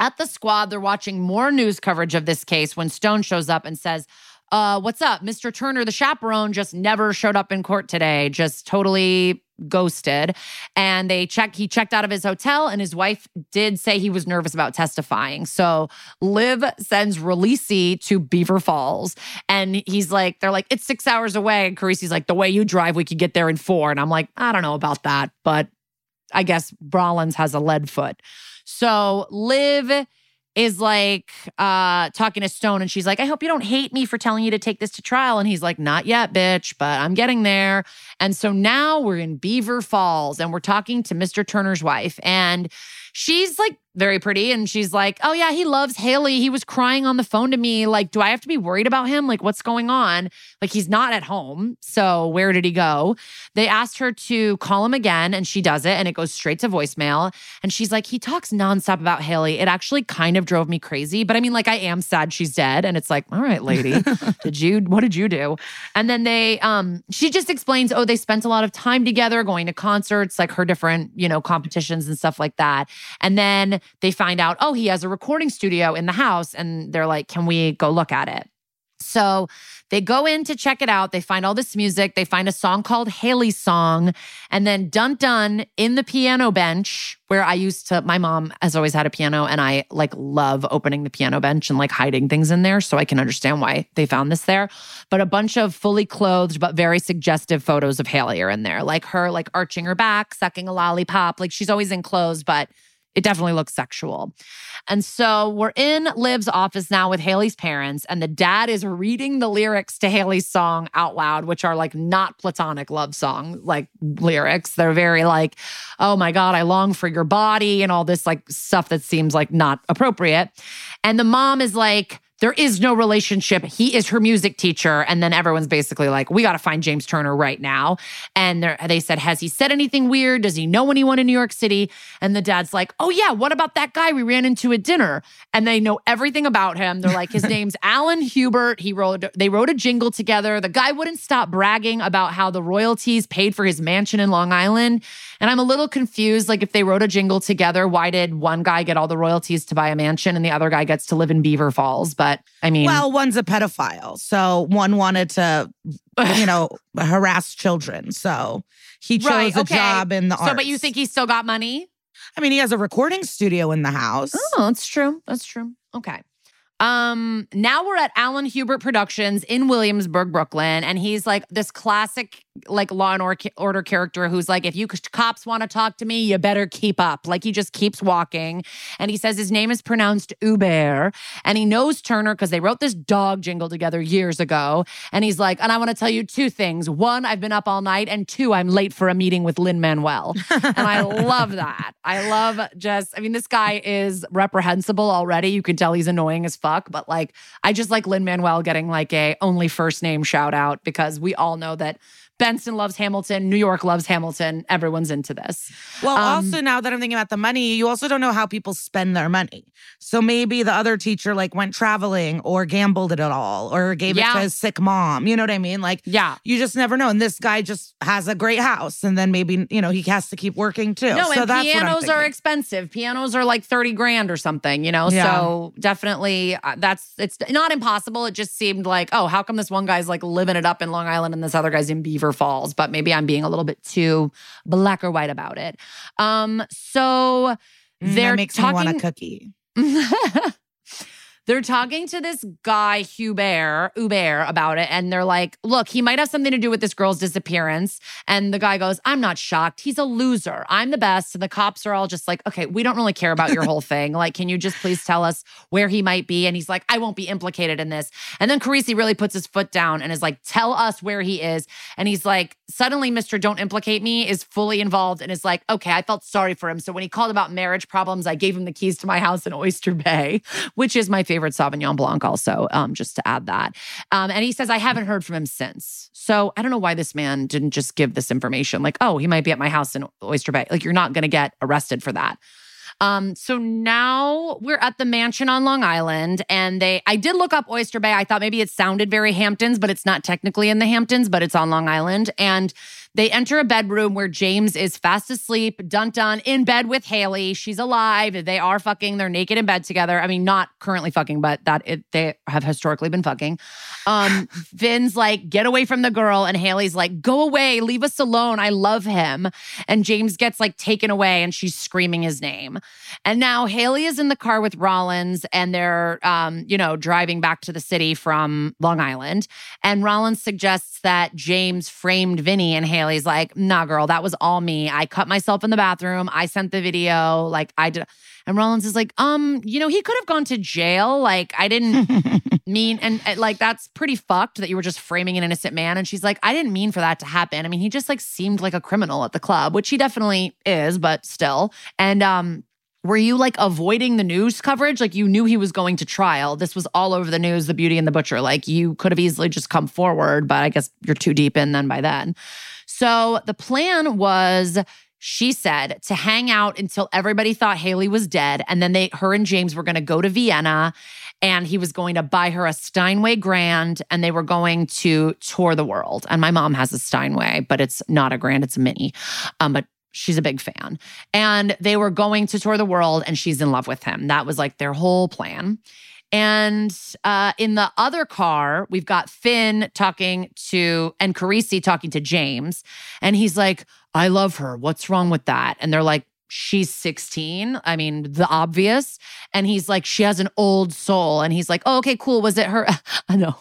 at the squad, they're watching more news coverage of this case when Stone shows up and says, uh, what's up? Mr. Turner, the chaperone, just never showed up in court today, just totally ghosted. And they check he checked out of his hotel, and his wife did say he was nervous about testifying. So Liv sends Releasey to Beaver Falls. And he's like, they're like, it's six hours away. And Carisi's like, the way you drive, we could get there in four. And I'm like, I don't know about that, but I guess Rollins has a lead foot. So Liv is like uh talking to Stone and she's like, I hope you don't hate me for telling you to take this to trial. And he's like, Not yet, bitch, but I'm getting there. And so now we're in Beaver Falls and we're talking to Mr. Turner's wife. And she's like very pretty. And she's like, Oh, yeah, he loves Haley. He was crying on the phone to me. Like, do I have to be worried about him? Like, what's going on? Like, he's not at home. So, where did he go? They asked her to call him again, and she does it, and it goes straight to voicemail. And she's like, He talks nonstop about Haley. It actually kind of drove me crazy. But I mean, like, I am sad she's dead. And it's like, All right, lady, did you, what did you do? And then they, um, she just explains, Oh, they spent a lot of time together going to concerts, like her different, you know, competitions and stuff like that. And then they find out, oh, he has a recording studio in the house. And they're like, can we go look at it? So they go in to check it out. They find all this music. They find a song called Haley's Song. And then dun dun in the piano bench, where I used to, my mom has always had a piano and I like love opening the piano bench and like hiding things in there. So I can understand why they found this there. But a bunch of fully clothed, but very suggestive photos of Haley are in there, like her like arching her back, sucking a lollipop. Like she's always in clothes, but it definitely looks sexual. And so we're in Liv's office now with Haley's parents, and the dad is reading the lyrics to Haley's song out loud, which are like not platonic love song like lyrics. They're very like, oh my God, I long for your body, and all this like stuff that seems like not appropriate. And the mom is like, there is no relationship. He is her music teacher. And then everyone's basically like, we got to find James Turner right now. And they said, Has he said anything weird? Does he know anyone in New York City? And the dad's like, Oh, yeah, what about that guy we ran into at dinner? And they know everything about him. They're like, His name's Alan Hubert. He wrote, they wrote a jingle together. The guy wouldn't stop bragging about how the royalties paid for his mansion in Long Island. And I'm a little confused. Like, if they wrote a jingle together, why did one guy get all the royalties to buy a mansion and the other guy gets to live in Beaver Falls? But I mean, well, one's a pedophile. So one wanted to, you know, harass children. So he chose Right, a job in the art. so, arts. but you think he's still got money? I mean, he has a recording studio in the house. Oh, that's true. That's true. Okay. Um, now we're at Alan Hubert Productions in Williamsburg, Brooklyn, and he's like this classic like law and order character who's like, if you cops want to talk to me, you better keep up. Like he just keeps walking, and he says his name is pronounced Uber, and he knows Turner because they wrote this dog jingle together years ago, and he's like, and I want to tell you two things: one, I've been up all night, and two, I'm late for a meeting with Lin Manuel, and I love that. I love just, I mean, this guy is reprehensible already. You can tell he's annoying as fuck, but like, I just like Lin Manuel getting like a only first name shout out because we all know that Benson loves Hamilton, New York loves Hamilton. Everyone's into this. Well, Um, also now that I'm thinking about the money, you also don't know how people spend their money. So maybe the other teacher like went traveling or gambled it all or gave it to his sick mom. You know what I mean? Like Yeah. you just never know. And this guy just has a great house, and then maybe you know he has to keep working too. No, so and that's what I'm pianos are expensive. Pianos are like 30 grand or something, you know? Yeah. So definitely uh, that's, it's not impossible. It just seemed like, oh, how come this one guy's like living it up in Long Island and this other guy's in Beaver Falls? But maybe I'm being a little bit too black or white about it. Um, so Mm, they're that makes talking, me want a cookie. they're talking to this guy, Hubert, Hubert, about it. And they're like, look, he might have something to do with this girl's disappearance. And the guy goes, I'm not shocked. He's a loser. I'm the best. And the cops are all just like, okay, we don't really care about your whole thing. Like, can you just please tell us where he might be? And he's like, I won't be implicated in this. And then Carisi really puts his foot down and is like, tell us where he is. And he's like, suddenly, Mr. Don't Implicate Me is fully involved and is like, okay, I felt sorry for him. So when he called about marriage problems, I gave him the keys to my house in Oyster Bay, which is my favorite Sauvignon Blanc, also, um, just to add that. Um, and he says, I haven't heard from him since. So I don't know why this man didn't just give this information. Like, oh, he might be at my house in Oyster Bay. Like, you're not going to get arrested for that. Um, so now we're at the mansion on Long Island, and they I did look up Oyster Bay. I thought maybe it sounded very Hamptons, but it's not technically in the Hamptons, but it's on Long Island. And they enter a bedroom where James is fast asleep, dun dun, in bed with Haley. She's alive. They are fucking. They're naked in bed together. I mean, not currently fucking, but that it, they have historically been fucking. Um, Fin's like, get away from the girl, and Haley's like, go away, leave us alone. I love him. And James gets like taken away, and she's screaming his name. And now Haley is in the car with Rollins, and they're, um, you know, driving back to the city from Long Island. And Rollins suggests that James framed Vinny and Haley Haley's like, nah, girl, that was all me. I cut myself in the bathroom. I sent the video. Like, I did. And Rollins is like, um, you know, he could have gone to jail. Like, I didn't mean, and, and like, that's pretty fucked that you were just framing an innocent man. And she's like, I didn't mean for that to happen. I mean, he just like seemed like a criminal at the club, which he definitely is, but still. And, um, were you like avoiding the news coverage? Like you knew he was going to trial. This was all over the news, The Beauty and the Butcher. Like you could have easily just come forward, but I guess you're too deep in then by then. So the plan was she said to hang out until everybody thought Haley was dead and then they her and James were going to go to Vienna and he was going to buy her a Steinway Grand and they were going to tour the world. And my mom has a Steinway, but it's not a Grand, it's a mini. Um, but she's a big fan. And they were going to tour the world and she's in love with him. That was like their whole plan. And uh, in the other car, we've got Fin talking to, and Carisi talking to James. And he's like, I love her. What's wrong with that? And they're like, she's 16. I mean, the obvious. And he's like, she has an old soul. And he's like, oh, okay, cool. Was it her? I know.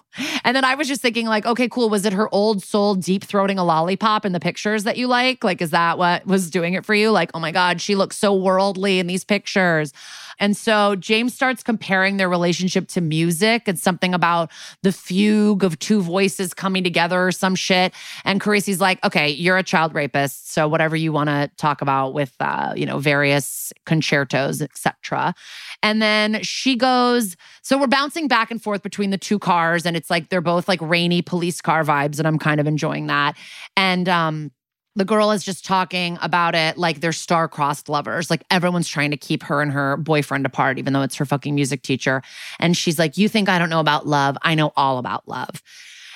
And then I was just thinking, like, okay, cool. Was it her old soul deep throating a lollipop in the pictures that you like? Like, is that what was doing it for you? Like, oh my God, she looks so worldly in these pictures. And so James starts comparing their relationship to music. It's something about the fugue of two voices coming together or some shit. And Carisi's like, okay, you're a child rapist. So whatever you want to talk about with, uh, you know, various concertos, etc. And then she goes, so we're bouncing back and forth between the two cars. And it's like they're both like rainy police car vibes. And I'm kind of enjoying that. And, um, the girl is just talking about it like they're star-crossed lovers. Like everyone's trying to keep her and her boyfriend apart, even though it's her fucking music teacher. And she's like, You think I don't know about love? I know all about love.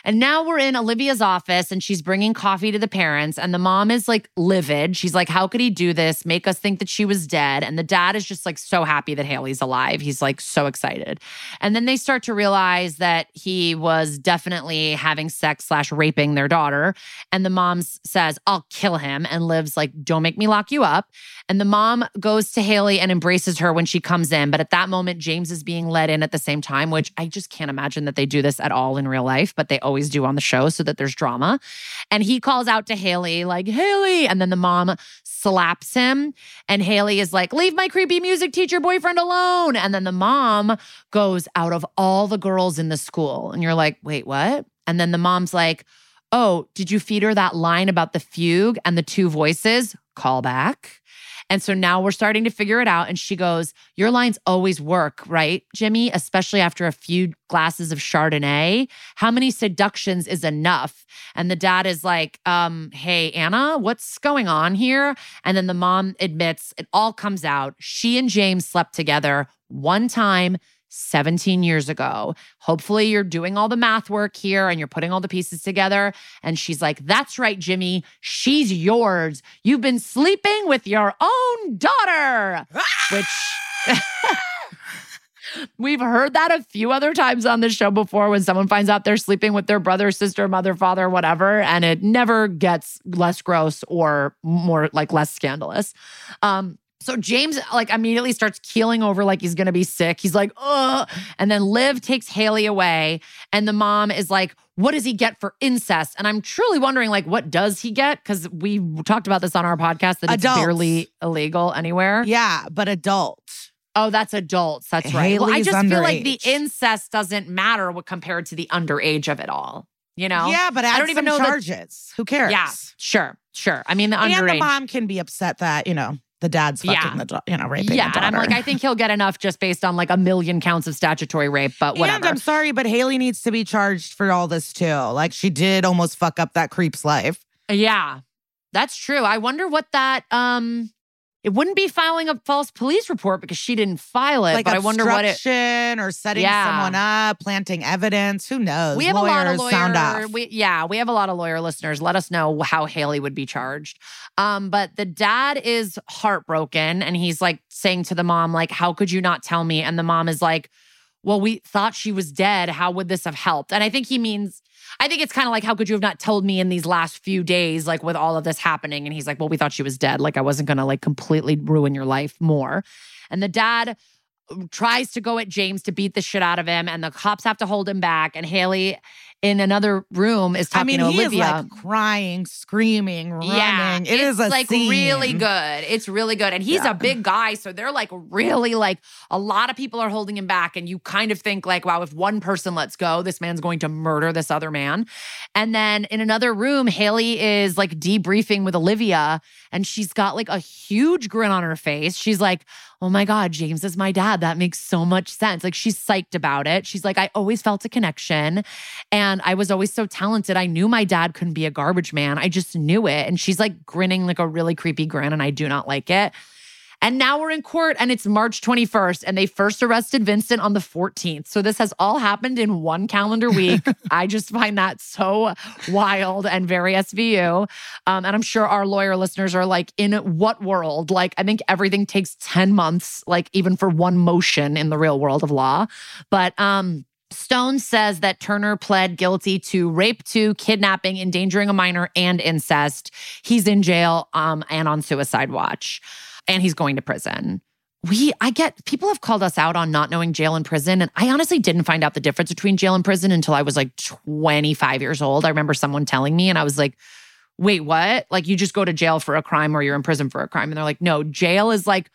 And now we're in Olivia's office and she's bringing coffee to the parents. And the mom is like livid. She's like, How could he do this? Make us think that she was dead. And the dad is just like so happy that Haley's alive. He's like so excited. And then they start to realize that he was definitely having sex slash raping their daughter. And the mom says, I'll kill him and lives like, Don't make me lock you up. And the mom goes to Haley and embraces her when she comes in. But at that moment, James is being let in at the same time, which I just can't imagine that they do this at all in real life, but they always always do on the show so that there's drama. And he calls out to Haley, like, Haley. And then the mom slaps him. And Haley is like, leave my creepy music teacher boyfriend alone. And then the mom goes out of all the girls in the school. And you're like, wait, what? And then the mom's like, oh, did you feed her that line about the fugue and the two voices? Call back. And so now we're starting to figure it out. And she goes, Your lines always work, right, Jimmy? Especially after a few glasses of Chardonnay. How many seductions is enough? And the dad is like, um, Hey, Anna, what's going on here? And then the mom admits it all comes out. She and James slept together one time 17 years ago. Hopefully, you're doing all the math work here and you're putting all the pieces together. And she's like, That's right, Jimmy. She's yours. You've been sleeping with your own daughter, which. We've heard that a few other times on the show before when someone finds out they're sleeping with their brother, sister, mother, father, whatever, and it never gets less gross or more like less scandalous. Um, So James like immediately starts keeling over like he's gonna be sick. He's like, ugh. And then Liv takes Haley away, and the mom is like, what does he get for incest? And I'm truly wondering, like, what does he get? Because we talked about this on our podcast that it's barely illegal anywhere. Yeah, but adult. Oh, that's adults. That's right. Well, I just feel like the incest doesn't matter what compared to the underage of it all. You know? Yeah, but add don't even know charges. Who cares? Yeah, sure, sure. I mean, the and underage. the mom can be upset that you know the dad's fucking Yeah. the you know raping. yeah, and I'm like, I think he'll get enough just based on like a million counts of statutory rape, but whatever. And I'm sorry, but Haley needs to be charged for all this too. Like she did almost fuck up that creep's life. Yeah, that's true. I wonder what that um it wouldn't be filing a false police report because she didn't file it, like but I wonder what it obstruction or setting Yeah. someone up, planting evidence. Who knows? we have a lot of Lawyers, sound lawyer off. we, yeah we have a lot of lawyer listeners let us know how haley would be charged um but the dad is heartbroken and he's like saying to the mom like how could you not tell me and the mom is like well we thought she was dead how would this have helped and i think he means I think it's kind of like, how could you have not told me in these last few days, like with all of this happening? And he's like, well, we thought she was dead. Like, I wasn't going to like completely ruin your life more. And the dad uh, tries to go at James to beat the shit out of him, and the cops have to hold him back. And Haley in another room is I talking mean, to he Olivia. is like crying, screaming, running. Yeah, it is it's a like scene. really good. It's really good, and he's Yeah. a big guy, so they're like really like a lot of people are holding him back, and you kind of think like, wow, if one person lets go, this man's going to murder this other man. And then in another room, Haley is like debriefing with Olivia, and she's got like a huge grin on her face. She's like, oh my God, James is my dad. That makes so much sense. Like she's psyched about it. She's like, I always felt a connection. And I was always so talented. I knew my dad couldn't be a garbage man. I just knew it. And she's like grinning like a really creepy grin, and I do not like it. And now we're in court and it's March 21st, and they first arrested Vincent on the 14th. So this has all happened in one calendar week. I just find that so wild and very SVU. Um, and I'm sure our lawyer listeners are like, in what world? Like, I think everything takes 10 months, like even for one motion in the real world of law. But um, Stone says that Turner pled guilty to rape, to kidnapping, endangering a minor, and incest. He's in jail um, and on suicide watch, and he's going to prison. We, I get people have called us out on not knowing jail and prison. And I honestly didn't find out the difference between jail and prison until I was like 25 years old. I remember someone telling me, and I was like, wait, what? Like, you just go to jail for a crime or you're in prison for a crime. And they're like, no, jail is like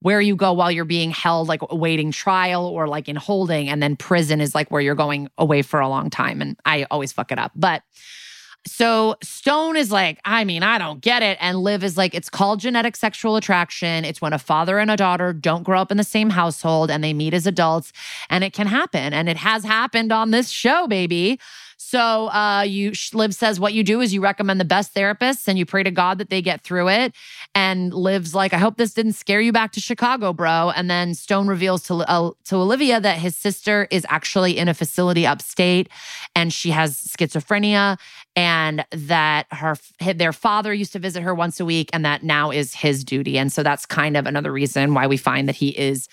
where you go while you're being held, like awaiting trial or like in holding. And then prison is like where you're going away for a long time. And I always fuck it up. But so Stone is like, I mean, I don't get it. And Liv is like, it's called genetic sexual attraction. It's when a father and a daughter don't grow up in the same household and they meet as adults, and it can happen. And it has happened on this show, baby. So uh, you Liv says what you do is you recommend the best therapists and you pray to God that they get through it. And Liv's like, I hope this didn't scare you back to Chicago, bro. And then Stone reveals to uh, to Olivia that his sister is actually in a facility upstate, and she has schizophrenia, and that her their father used to visit her once a week, and that now is his duty. And so that's kind of another reason why we find that he is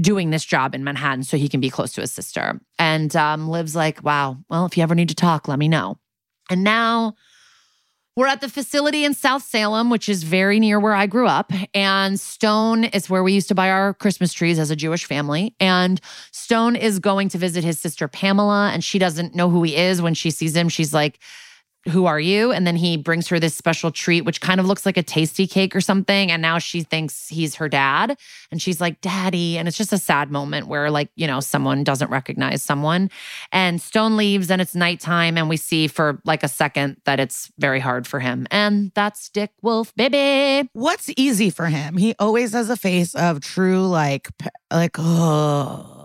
doing this job in Manhattan so he can be close to his sister. And um, like, wow, well, if you ever need to talk, let me know. And now we're at the facility in South Salem, which is very near where I grew up. And Stone is where we used to buy our Christmas trees as a Jewish family. And Stone is going to visit his sister Pamela, and she doesn't know who he is. When she sees him, she's like, who are you? And then he brings her this special treat, which kind of looks like a tasty cake or something. And now she thinks he's her dad. And she's like, Daddy. And it's just a sad moment where, like, you know, someone doesn't recognize someone. And Stone leaves and it's nighttime. And we see for like a second that it's very hard for him. And that's Dick Wolf, baby. What's easy for him? He always has a face of true, like, like, oh,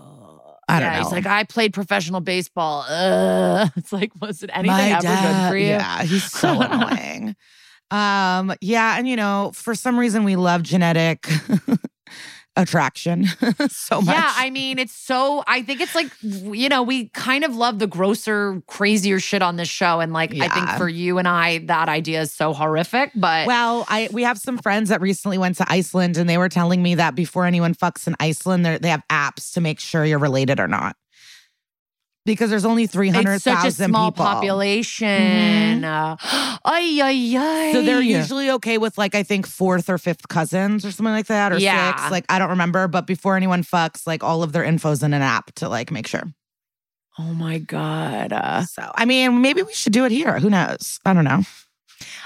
I don't yeah, know. He's like, I played professional baseball. Ugh. It's like, was it anything My ever dad- good for you? Yeah, he's so annoying. Um, yeah, and you know, for some reason we love genetic attraction so much. Yeah, I mean, it's so. I think it's like you know, we kind of love the grosser, crazier shit on this show, and like I think for you and I, that idea is so horrific. But well, I we have some friends that recently went to Iceland and they were telling me that before anyone fucks in Iceland, they have apps to make sure you're related or not. Because there's only three hundred It's such a small people. Mm-hmm. population. Uh, ay, ay, ay. So they're usually okay with like I think fourth or fifth cousins or something like that, or Yeah. six. Like I don't remember, but before anyone fucks, like all of their info's in an app to like make sure. Oh my god. Uh, So I mean, maybe we should do it here. Who knows? I don't know.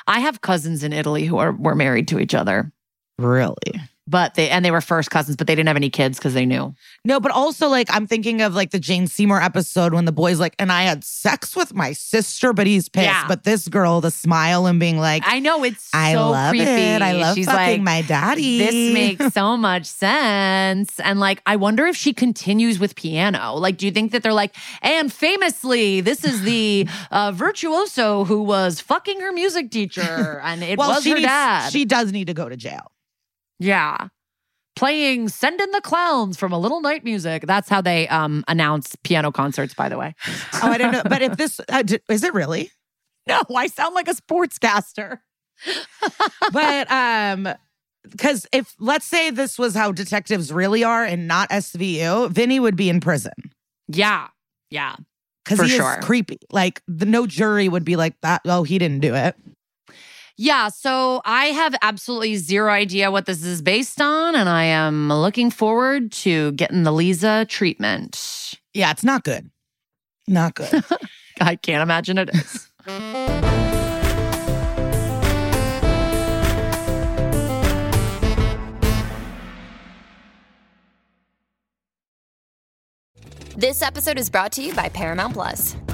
I have cousins in Italy who are were married to each other, Really? But they and they were first cousins, but they didn't have any kids because they knew. No, but also like I'm thinking of like the Jane Seymour episode when the boy's like, and I had sex with my sister, but he's pissed. Yeah. But this girl, the smile and being like, I know it's I so love creepy. it. I love She's fucking like, my daddy. This makes so much sense. And like, I wonder if she continues with piano. Like, do you think that they're like, and famously, this is the uh, virtuoso who was fucking her music teacher, and it well, was her needs, dad. She does need to go to jail. Yeah. Playing Send in the Clowns from a Little Night Music. That's how they um announce piano concerts, by the way. Oh, I don't know. But if this uh, d- is it really? No, I sound like a sportscaster. but um because if let's say this was how detectives really are and not SVU, Vinny would be in prison Yeah. Yeah. because For he sure. is creepy. Like the no jury would be like that. Oh, he didn't do it. Yeah, so I have absolutely zero idea what this is based on, and I am looking forward to getting the Lisa treatment. Yeah, it's not good. Not good. I can't imagine it is. This episode is brought to you by Paramount Plus.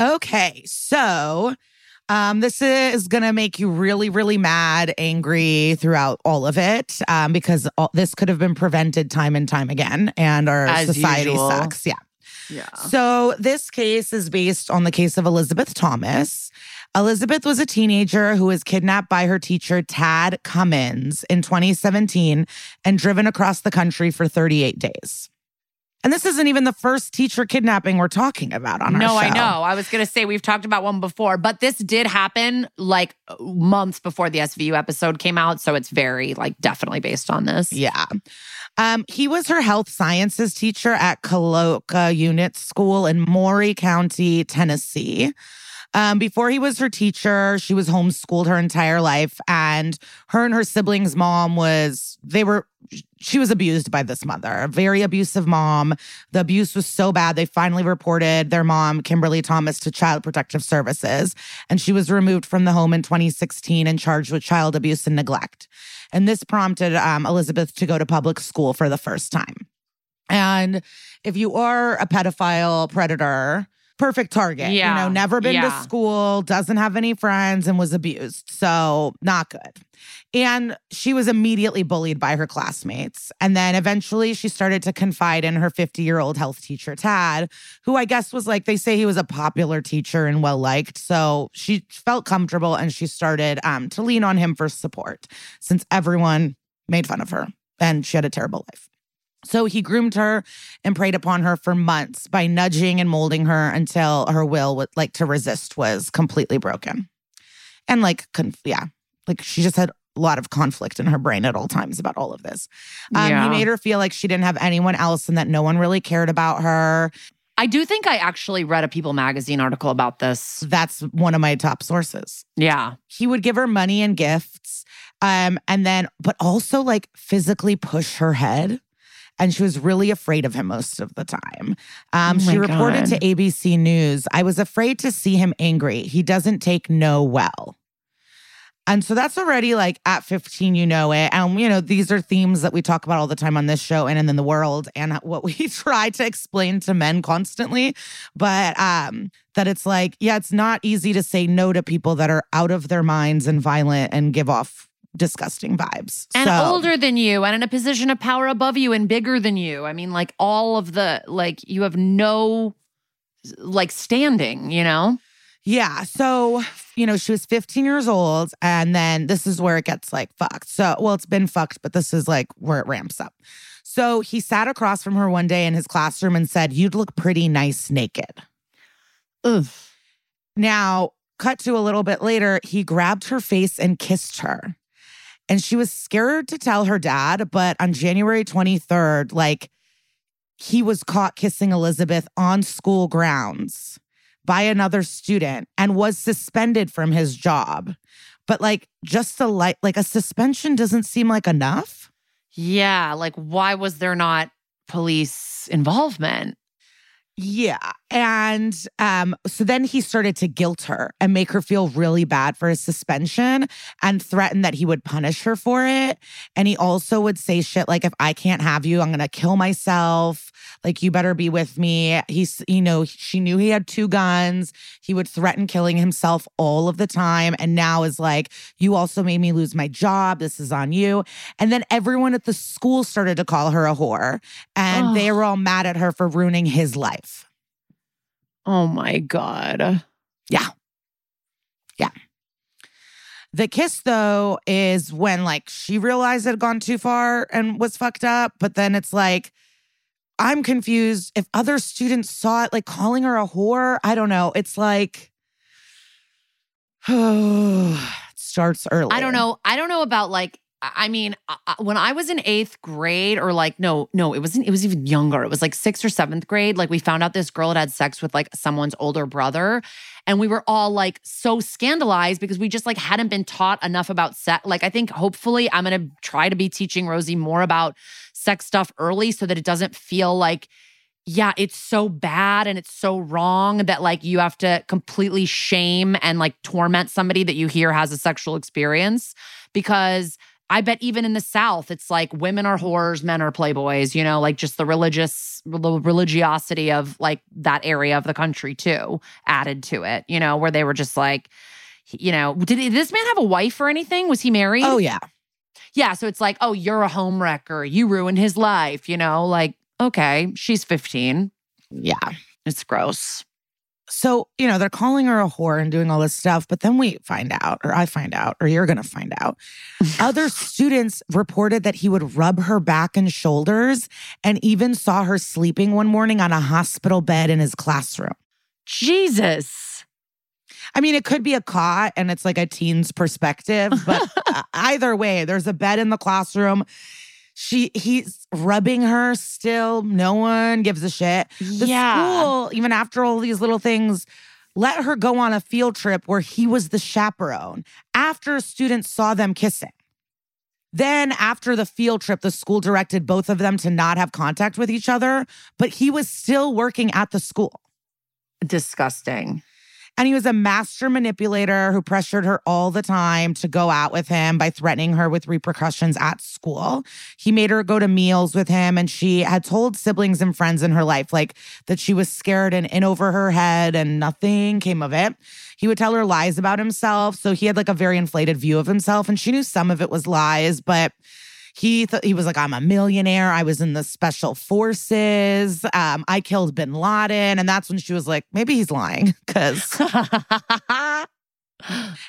Okay, so um, this is gonna make you really, really mad, angry throughout all of it, um, because all, this could have been prevented time and time again, and our As society usual. sucks. Yeah. Yeah. So this case is based on the case of Elizabeth Thomas. Elizabeth was a teenager who was kidnapped by her teacher, Tad Cummins, in 2017 and driven across the country for 38 days. And this isn't even the first teacher kidnapping we're talking about on our show. No. I know. I was going to say we've talked about one before, but this did happen like months before the SVU episode came out. So it's very, like, definitely based on this. Yeah. Um, he was her health sciences teacher at Culleoka Unit School in Maury County, Tennessee. Um, before he was her teacher, she was homeschooled her entire life. And her and her siblings' mom was, they were, she was abused by this mother, a very abusive mom. The abuse was so bad, they finally reported their mom, Kimberly Thomas, to Child Protective Services. And she was removed from the home in 2016 and charged with child abuse and neglect. And this prompted um, Elizabeth to go to public school for the first time. And if you are a pedophile predator, perfect target. Yeah. You know, never been Yeah. to school, doesn't have any friends, and was abused. So, not good. And she was immediately bullied by her classmates. And then eventually she started to confide in her 50 year old health teacher, Tad, who I guess was like, they say he was a popular teacher and well liked. So she felt comfortable and she started um, to lean on him for support since everyone made fun of her and she had a terrible life. So he groomed her and preyed upon her for months by nudging and molding her until her will, with, like to resist, was completely broken. And like, conf- yeah, like she just had a lot of conflict in her brain at all times about all of this. Um, Yeah. He made her feel like she didn't have anyone else and that no one really cared about her. I do think I actually read a People magazine article about this. That's one of my top sources. Yeah. He would give her money and gifts, um, and then, but also like physically push her head. And she was really afraid of him most of the time. Um, Oh she reported to ABC News I was afraid to see him angry. He doesn't take no well. And so that's already like at 15, you know it. And, you know, these are themes that we talk about all the time on this show and in the world and what we try to explain to men constantly. But um, that it's like, yeah, it's not easy to say no to people that are out of their minds and violent and give off disgusting vibes. and So- older than you and in a position of power above you and bigger than you. I mean, like all of the like you have no like standing, you know? Yeah. So, you know, she was 15 years old. And then this is where it gets like fucked. So, well, it's been fucked, but this is like where it ramps up. So he sat across from her one day in his classroom and said, You'd look pretty nice naked. Ugh. Now, cut to a little bit later, he grabbed her face and kissed her. And she was scared to tell her dad, but on January 23rd, like he was caught kissing Elizabeth on school grounds by another student and was suspended from his job. But like just a light like a suspension doesn't seem like enough. Yeah, like why was there not police involvement? Yeah. And um, so then he started to guilt her and make her feel really bad for his suspension and threaten that he would punish her for it. And he also would say shit like, if I can't have you, I'm going to kill myself. Like, you better be with me. He's, you know, she knew he had two guns. He would threaten killing himself all of the time. And now is like, you also made me lose my job. This is on you. And then everyone at the school started to call her a whore. And Ugh. they were all mad at her for ruining his life. Oh my god. Yeah. Yeah. The kiss, though, is when like she realized it had gone too far and was fucked up. But then it's like, I'm confused. If other students saw it, like calling her a whore, I don't know. It's like, oh, it starts early. I don't know. I don't know about like. I mean, when I was in eighth grade, or like, no, no, it wasn't. It was even younger. It was like sixth or seventh grade. Like, we found out this girl had had sex with like someone's older brother, and we were all like so scandalized because we just like hadn't been taught enough about sex. Like, I think hopefully I'm gonna try to be teaching Rosie more about sex stuff early so that it doesn't feel like yeah, it's so bad and it's so wrong that like you have to completely shame and like torment somebody that you hear has a sexual experience because I bet even in the South, it's like women are whores, men are playboys, you know, like just the religious the religiosity of like that area of the country too added to it, you know, where they were just like, you know, did this man have a wife or anything? Was he married? Oh, yeah. Yeah. So it's like, oh, you're a home wrecker. You ruined his life, you know, like, okay, she's 15. Yeah. It's gross. So, you know, they're calling her a whore and doing all this stuff, but then we find out, or I find out, or you're going to find out. Other students reported that he would rub her back and shoulders and even saw her sleeping one morning on a hospital bed in his classroom. Jesus. I mean, it could be a cot and it's like a teen's perspective, but either way, there's a bed in the classroom. She he's rubbing her still. No one gives a shit. The yeah. school, even after all these little things, let her go on a field trip where he was the chaperone after students saw them kissing. Then, after the field trip, the school directed both of them to not have contact with each other, but he was still working at the school. Disgusting. And he was a master manipulator who pressured her all the time to go out with him by threatening her with repercussions at school. He made her go to meals with him, and she had told siblings and friends in her life, like that she was scared and in over her head, and nothing came of it. He would tell her lies about himself. So he had like a very inflated view of himself, and she knew some of it was lies, but he th- he was like, I'm a millionaire. I was in the special forces. Um, I killed Bin Laden, and that's when she was like, maybe he's lying, because.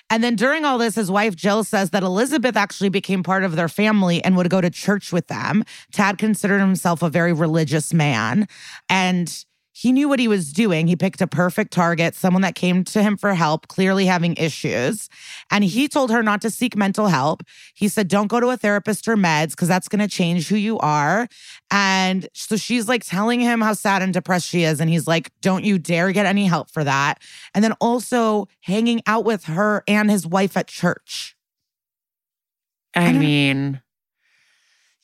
and then during all this, his wife Jill says that Elizabeth actually became part of their family and would go to church with them. Tad considered himself a very religious man, and he knew what he was doing. He picked a perfect target, someone that came to him for help, clearly having issues. And he told her not to seek mental help. He said, Don't go to a therapist or meds because that's going to change who you are. And so she's like telling him how sad and depressed she is. And he's like, Don't you dare get any help for that. And then also hanging out with her and his wife at church. I don't- mean,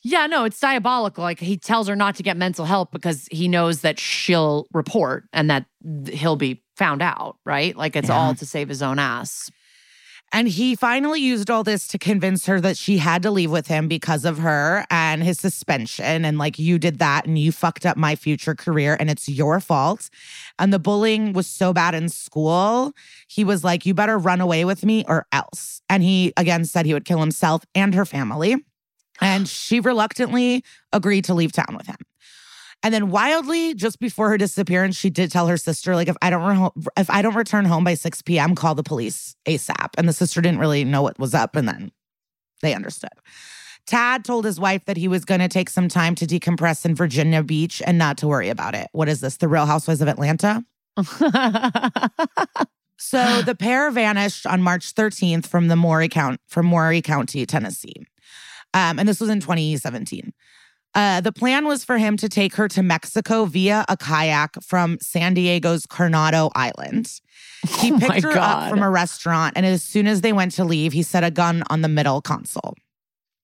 yeah, no, it's diabolical. Like he tells her not to get mental help because he knows that she'll report and that he'll be found out, right? Like it's Yeah. all to save his own ass. And he finally used all this to convince her that she had to leave with him because of her and his suspension. And like, you did that and you fucked up my future career and it's your fault. And the bullying was so bad in school. He was like, you better run away with me or else. And he again said he would kill himself and her family. And she reluctantly agreed to leave town with him. And then wildly, just before her disappearance, she did tell her sister, like, if I don't re- if I don't return home by 6 p.m., call the police ASAP. And the sister didn't really know what was up, and then they understood. Tad told his wife that he was going to take some time to decompress in Virginia Beach and not to worry about it. What is this? The Real Housewives of Atlanta? So the pair vanished on March 13th from the Maury County, from Maury County, Tennessee. Um, and this was in 2017. Uh, the plan was for him to take her to Mexico via a kayak from San Diego's Coronado Island. He Oh picked her God. up from a restaurant, and as soon as they went to leave, he set a gun on the middle console.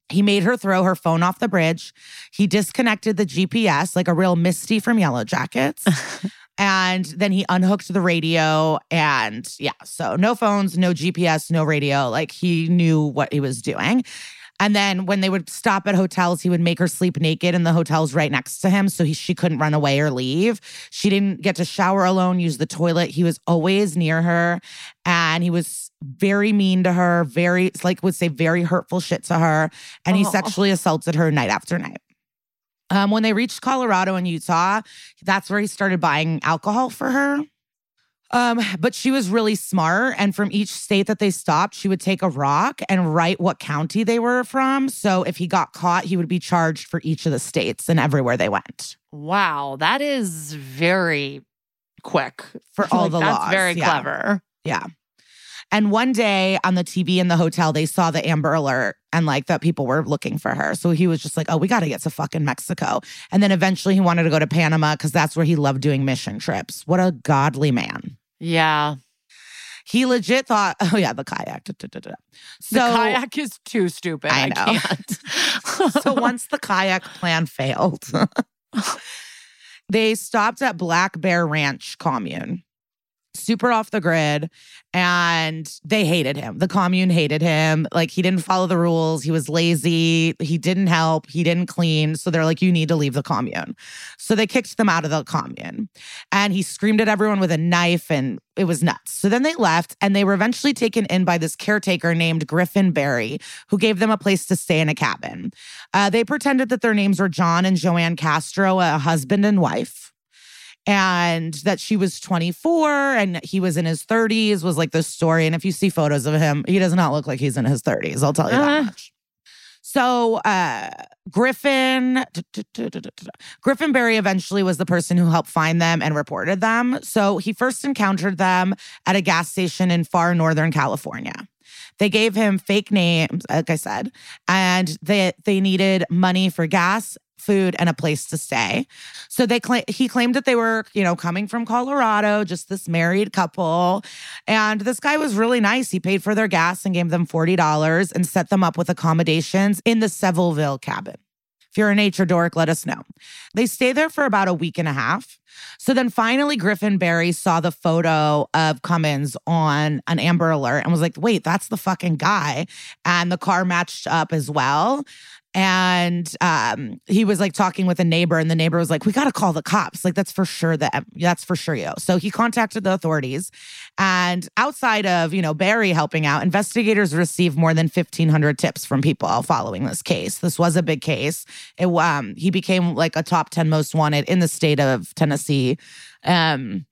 He made her throw her phone off the bridge. He disconnected the GPS like a real Misty from Yellowjackets. and then he unhooked the radio. And yeah, so no phones, no GPS, no radio. Like he knew what he was doing. And then when they would stop at hotels, he would make her sleep naked in the hotels right next to him so he, she couldn't run away or leave. She didn't get to shower alone, use the toilet. He was always near her and he was very mean to her, very, like, would say very hurtful shit to her. And he Oh. sexually assaulted her night after night. Um, when they reached Colorado and Utah, that's where he started buying alcohol for her. Um, but she was really smart. And from each state that they stopped, she would take a rock and write what county they were from. So if he got caught, he would be charged for each of the states and everywhere they went. wow, that is very quick For all Like, the that's laws, very yeah. clever. Yeah. And one day on the TV in the hotel, they saw the Amber Alert and like that people were looking for her. So he was just like, oh, we got to get to fucking Mexico. And then eventually he wanted to go to Panama because that's where he loved doing mission trips. What a godly man. Yeah. He legit thought, oh, yeah, the kayak. da, da, da. So, the kayak is too stupid. I I, know. can't. so once the kayak plan failed, they stopped at Black Bear Ranch commune, super off the grid, and they hated him. The commune hated him. Like he didn't follow the rules. He was lazy. He didn't help. He didn't clean. So they're like, you need to leave the commune. So they kicked them out of the commune. And he screamed at everyone with a knife and it was nuts. So then they left and they were eventually taken in by this caretaker named Griffin Barry, who gave them a place to stay in a cabin. Uh, they pretended that their names were John and Joanne Castro, a husband and wife. And that she was 24 and he was in his 30s, was like the story. And if you see photos of him, he does not look like he's in his 30s. I'll tell you that Uh. much. So uh, Griffin, Griffin Barry eventually was the person who helped find them and reported them. So he first encountered them at a gas station in far northern California. They gave him fake names, like I said, and they they needed money for gas, food, and a place to stay. So they cla- he claimed that they were, you know, coming from Colorado, just this married couple. And this guy was really nice. He paid for their gas and gave them $40 and set them up with accommodations in the Cecilville cabin. If you're a nature dork, let us know. They stay there for about a week and a half. So then finally, Griffin Barry saw the photo of Cummins on an Amber Alert and was like, wait, that's the fucking guy. And the car matched up as well. And um, he was like talking with a neighbor, and the neighbor was like, "We got to call the cops. Like that's for sure. That that's for sure you." So he contacted the authorities, and outside of you know Barry helping out, investigators received more than fifteen hundred tips from people following this case. This was a big case. It um he became like a top ten most wanted in the state of Tennessee. Um,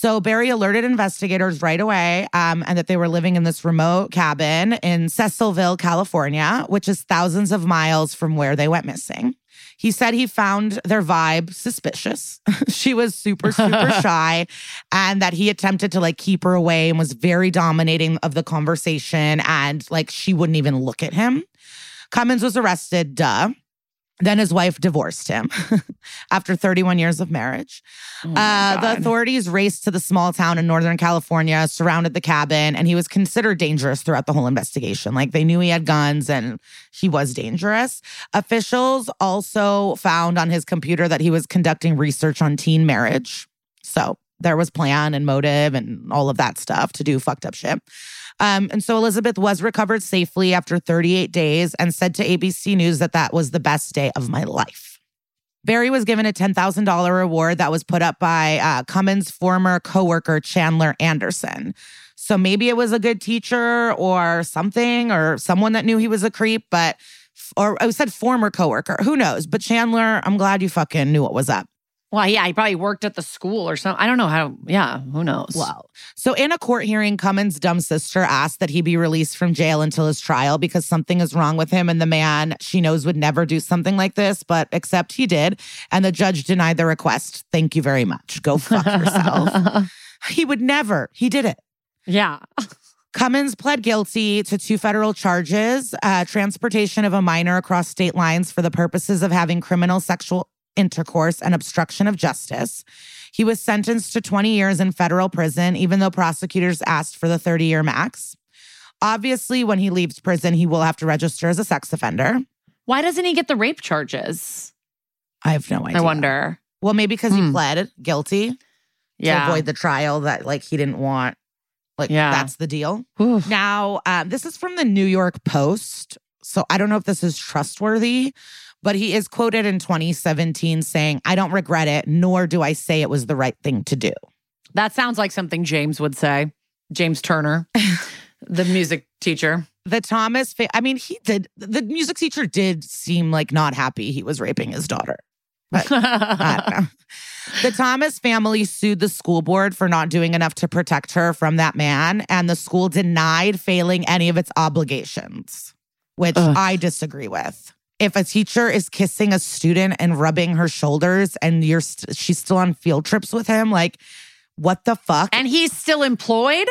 so Barry alerted investigators right away um, and that they were living in this remote cabin in Cecilville, California, which is thousands of miles from where they went missing. He said he found their vibe suspicious. she was super, super shy, and that he attempted to like keep her away and was very dominating of the conversation, and like she wouldn't even look at him. Cummins was arrested, duh. Then his wife divorced him after 31 years of marriage. uh, the authorities raced to the small town in Northern California, surrounded the cabin, and he was considered dangerous throughout the whole investigation. Like they knew he had guns and he was dangerous. Officials also found on his computer that he was conducting research on teen marriage. So there was plan and motive and all of that stuff to do fucked up shit. Um, and so Elizabeth was recovered safely after 38 days and said to ABC News that that was the best day of my life. Barry was given a $10,000 reward that was put up by uh, Cummins' former coworker, Chandler Anderson. So maybe it was a good teacher or something or someone that knew he was a creep, but, or I said former coworker, who knows? But Chandler, I'm glad you fucking knew what was up. Well, yeah, he probably worked at the school or something. I don't know how. Yeah, who knows? Well, so in a court hearing, Cummins' dumb sister asked that he be released from jail until his trial because something is wrong with him. And the man she knows would never do something like this, but except he did. And the judge denied the request. Thank you very much. Go fuck yourself. he would never. He did it. yeah. Cummins pled guilty to two federal charges uh, transportation of a minor across state lines for the purposes of having criminal sexual intercourse and obstruction of justice. He was sentenced to 20 years in federal prison, even though prosecutors asked for the 30 year max. Obviously, when he leaves prison, he will have to register as a sex offender. Why doesn't he get the rape charges? I have no idea. I wonder. Well, maybe because he Hmm. pled guilty to Yeah. avoid the trial that like he didn't want. Like Yeah. that's the deal. Oof. Now, um, this is from the New York Post. So I don't know if this is trustworthy, but he is quoted in 2017 saying, I don't regret it, nor do I say it was the right thing to do. That sounds like something James would say. James Turner, the music teacher. The Thomas, fa- I mean, he did, the music teacher did seem like not happy he was raping his daughter. But I don't know. The Thomas family sued the school board for not doing enough to protect her from that man, and the school denied failing any of its obligations, which Ugh. I disagree with. If a teacher is kissing a student and rubbing her shoulders, and you're st- she's still on field trips with him, like what the fuck? and he's still employed?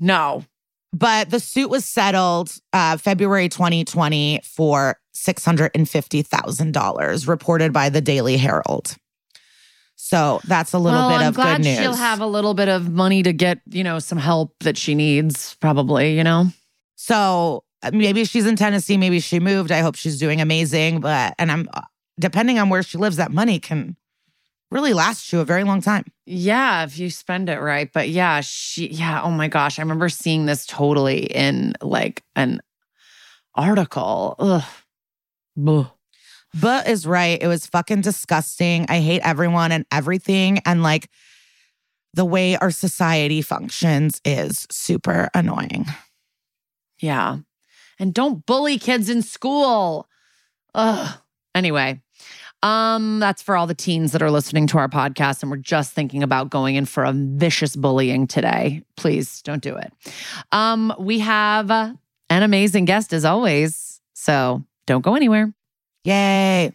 No. but the suit was settled uh, February 2020 for $650,000, reported by the Daily Herald. So that's a little well, bit I'm of glad good news. she'll have a little bit of money to get, you know, some help that she needs, probably, you know? so maybe she's in Tennessee, maybe she moved. I hope she's doing amazing. But, and I'm, uh, depending on where she lives, that money can really last you a very long time. Yeah, if you spend it right. But yeah, she, yeah, oh my gosh. I remember seeing this totally in like an article. Ugh. Ugh. But is right. It was fucking disgusting. I hate everyone and everything. And like the way our society functions is super annoying. Yeah. And don't bully kids in school. Ugh. Anyway, um, that's for all the teens that are listening to our podcast and we're just thinking about going in for a vicious bullying today. Please don't do it. Um, we have an amazing guest as always. So don't go anywhere. Yay.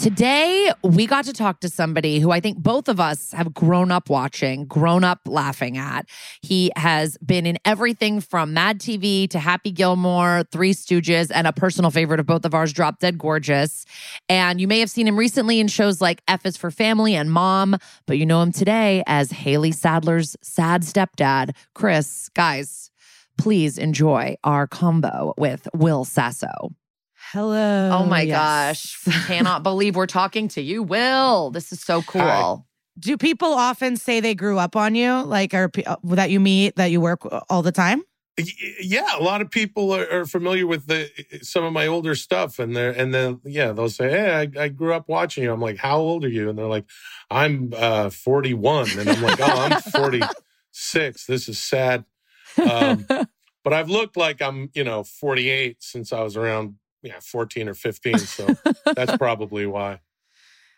Today, we got to talk to somebody who I think both of us have grown up watching, grown up laughing at. He has been in everything from Mad TV to Happy Gilmore, Three Stooges, and a personal favorite of both of ours, Drop Dead Gorgeous. And you may have seen him recently in shows like F is for Family and Mom, but you know him today as Haley Sadler's sad stepdad, Chris. Guys, please enjoy our combo with Will Sasso. Hello. Oh my Yes. gosh. Cannot believe we're talking to you, Will. This is so cool. Hi. Do people often say they grew up on you, like, or pe- uh, that you meet, that you work all the time? Yeah, a lot of people are, are familiar with the some of my older stuff, and they're and then yeah, they'll say, "Hey, I, I grew up watching you." I'm like, "How old are you?" And they're like, "I'm uh, 41," and I'm like, "Oh, I'm 46. This is sad." Um, but I've looked like I'm, you know, 48 since I was around, yeah, 14 or 15. So that's probably why.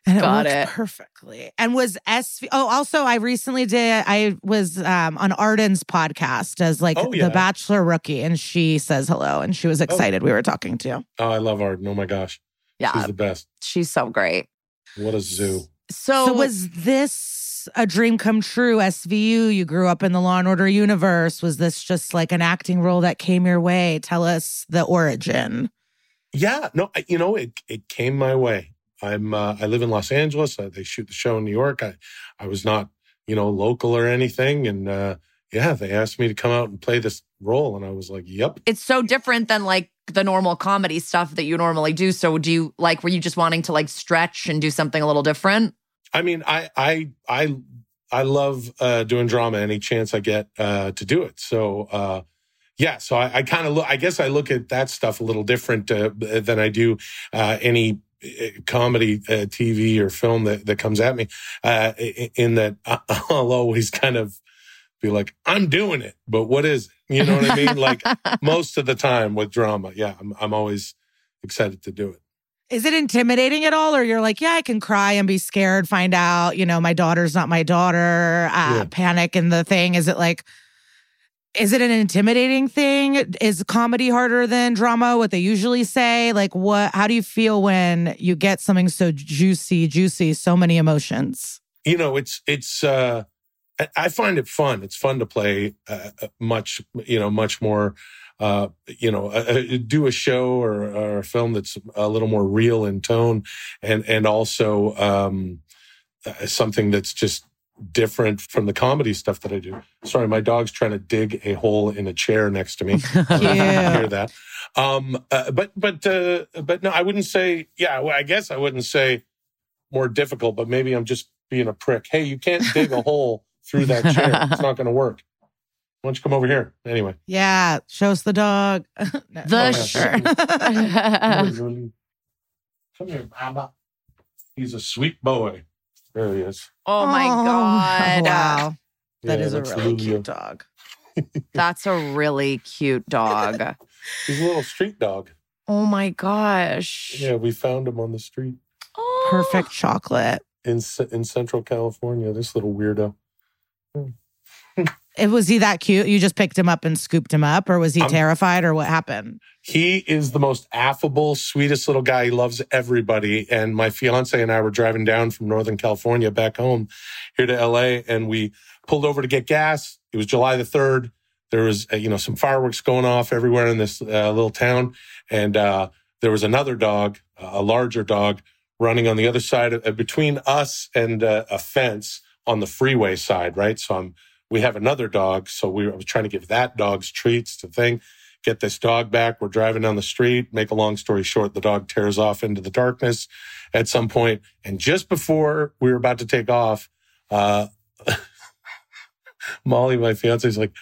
And Got worked it. perfectly. And was SV? Oh, also, I recently did. I was um, on Arden's podcast as like Oh, yeah. the Bachelor rookie, and she says hello, and she was excited. We were talking to. Oh, I love Arden. Oh my gosh, Yeah. she's the best. she's so great. What a zoo. So, So was this a dream come true? SVU. You grew up in the Law and Order universe. Was this just like an acting role that came your way? Tell us the origin. Yeah, no, I- you know, it it came my way. I'm uh, I live in Los Angeles. Uh, they shoot the show in New York. I I was not you know local or anything, and uh, yeah, they asked me to come out and play this role, and I was like, "Yep." It's so different than like the normal comedy stuff that you normally do. So do you like were you just wanting to like stretch and do something a little different? I mean, I I I I love uh, doing drama any chance I get uh, to do it. So uh, yeah, so I, I kind of look. I guess I look at that stuff a little different uh, than I do uh, any uh, comedy TV or film that that comes at me. in that I'll always kind of be like, I'm doing it, but what is it? You know what I mean? like most of the time with drama, yeah, I'm, I'm always excited to do it. Is it intimidating at all? Or you're like, yeah, I can cry and be scared, find out, you know, my daughter's not my daughter, uh, yeah. panic and the thing. Is it like, is it an intimidating thing? Is comedy harder than drama? What they usually say? Like, what, how do you feel when you get something so juicy, juicy, so many emotions? You know, it's, it's, uh, I find it fun. It's fun to play uh, uh, much, you know, much more, uh, you know, uh, uh, do a show or, or, a film that's a little more real in tone, and and also um, uh, something that's just different from the comedy stuff that I do. Sorry, my dog's trying to dig a hole in a chair next to me. yeah. hear that. Um, but but but no, I wouldn't say. Yeah, well, I guess I wouldn't say more difficult, but maybe I'm just being a prick. Hey, you can't dig a hole through that chair. it's not going to work. Why don't you come over here? Anyway. Yeah, show us the dog. no, the shirt. come here, Baba. He's a sweet boy. There he is. Oh my oh, god! Wow, that yeah, is a really cute dog. that's a really cute dog. He's a little street dog. Oh my gosh! Yeah, we found him on the street. Oh. Perfect chocolate in in Central California. This little weirdo. Hmm. It was he that cute? You just picked him up and scooped him up, or was he um, terrified, or what happened? He is the most affable, sweetest little guy. He loves everybody. And my fiance and I were driving down from Northern California back home here to LA, and we pulled over to get gas. It was July the third. There was uh, you know some fireworks going off everywhere in this uh, little town, and uh, there was another dog, a larger dog, running on the other side of, uh, between us and uh, a fence on the freeway side, right? So I'm, we have another dog. So we were trying to give that dog's treats to thing, get this dog back. We're driving down the street. Make a long story short, the dog tears off into the darkness at some point. And just before we were about to take off, uh, Molly, my fiance, is like,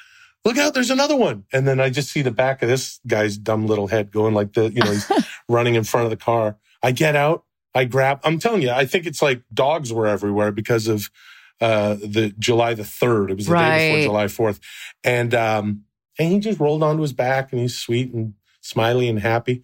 look out, there's another one. And then I just see the back of this guy's dumb little head going like the, you know, he's running in front of the car. I get out, I grab, I'm telling you, I think it's like dogs were everywhere because of uh, the July the 3rd. It was the right. day before July 4th. And, um, and he just rolled onto his back and he's sweet and smiley and happy.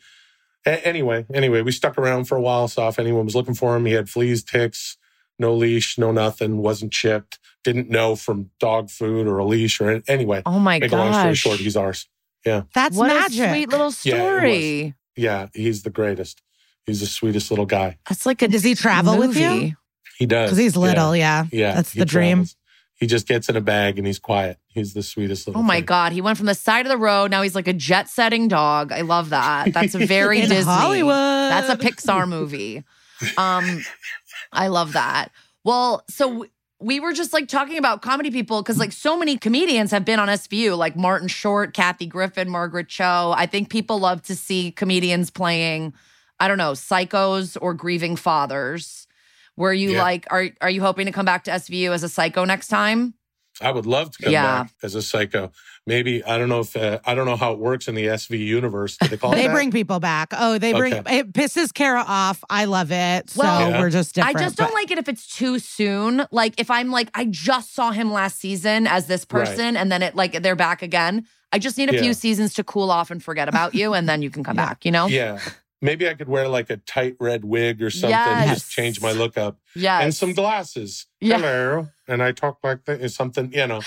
A- anyway, anyway, we stuck around for a while, saw if anyone was looking for him. He had fleas, ticks, no leash, no nothing, wasn't chipped, didn't know from dog food or a leash or anyway. Oh my god! Make long story short, he's ours. Yeah. That's what magic. a sweet little story. Yeah, yeah, he's the greatest. He's the sweetest little guy. That's like a Does he travel movie. with you? He does. Because he's little, yeah. Yeah. That's the dream. Travels. He just gets in a bag and he's quiet. He's the sweetest little Oh my thing. God. He went from the side of the road. Now he's like a jet setting dog. I love that. That's a very In Disney. Hollywood. That's a Pixar movie. Um, I love that. Well, so we were just like talking about comedy people because like so many comedians have been on SVU, like Martin Short, Kathy Griffin, Margaret Cho. I think people love to see comedians playing, I don't know, psychos or grieving fathers. Were you Yeah. like, are are you hoping to come back to SVU as a psycho next time? I would love to come Yeah. back as a psycho. Maybe I don't know if uh, I don't know how it works in the SV universe. Do they call it They that? bring people back. Oh, they bring Okay. it pisses Kara off. I love it. So Well, Yeah. we're just different. I just don't but- like it if it's too soon. Like if I'm like, I just saw him last season as this Right. person, and then it like they're back again. I just need a Yeah. few seasons to cool off and forget about you, and then you can come Yeah. back. You know? Yeah. Maybe I could wear like a tight red wig or something. Yes. Just change my look up Yes. and some glasses. Yeah. Hello. And I talk like that. Something, you know,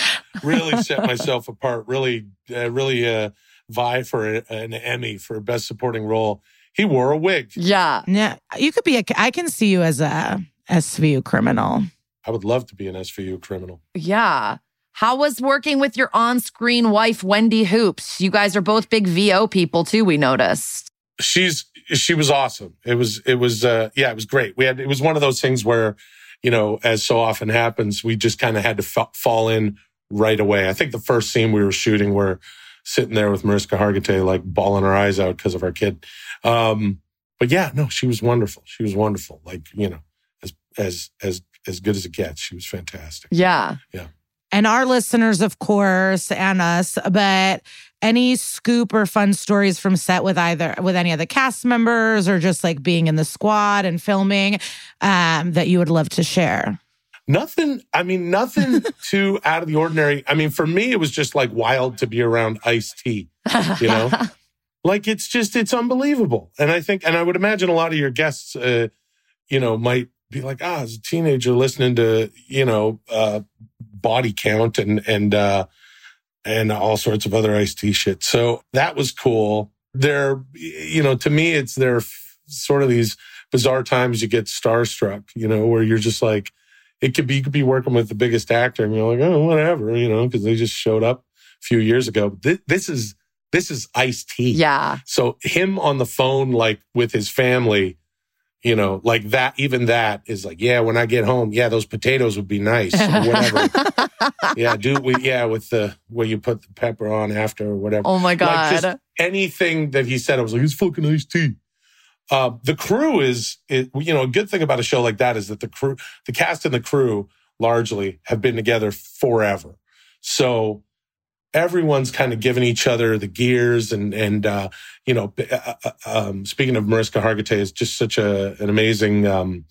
really set myself apart. Really, uh, really uh, vie for a, an Emmy for best supporting role. He wore a wig. Yeah. Yeah, you could be a. I can see you as a SVU criminal. I would love to be an SVU criminal. Yeah. How was working with your on-screen wife, Wendy Hoopes? You guys are both big VO people too. We noticed. She's she was awesome. It was it was uh yeah, it was great. We had it was one of those things where, you know, as so often happens, we just kind of had to fa- fall in right away. I think the first scene we were shooting, we're sitting there with Mariska Hargitay, like bawling her eyes out because of our kid. Um, but yeah, no, she was wonderful. She was wonderful. Like you know, as as as as good as it gets. She was fantastic. Yeah. Yeah. and our listeners, of course, and us, but any scoop or fun stories from set with either with any of the cast members or just like being in the squad and filming um, that you would love to share. Nothing, I mean, nothing too out of the ordinary. I mean, for me, it was just like wild to be around Ice T, you know? like it's just, it's unbelievable. And I think, and I would imagine a lot of your guests, uh, you know, might be like, ah, as a teenager listening to, you know, uh, body count and, and, uh, and all sorts of other Ice T shit. So that was cool. They're, you know, to me, it's they're sort of these bizarre times you get starstruck, you know, where you're just like, it could be, you could be working with the biggest actor and you're like, oh, whatever, you know, because they just showed up a few years ago. This, this is, this is Ice T. Yeah. So him on the phone, like with his family, you know, like that, even that is like, yeah, when I get home, yeah, those potatoes would be nice or whatever. yeah, do we, yeah, with the, where you put the pepper on after or whatever. Oh my Like God. just anything that he said, I was like, it's fucking Ice T. Uh, the crew is, it, you know, a good thing about a show like that is that the crew, the cast and the crew largely have been together forever. So everyone's kind of giving each other the gears and, and, uh, you know, uh, uh, um, speaking of Mariska Hargitay is just such a, an amazing, um,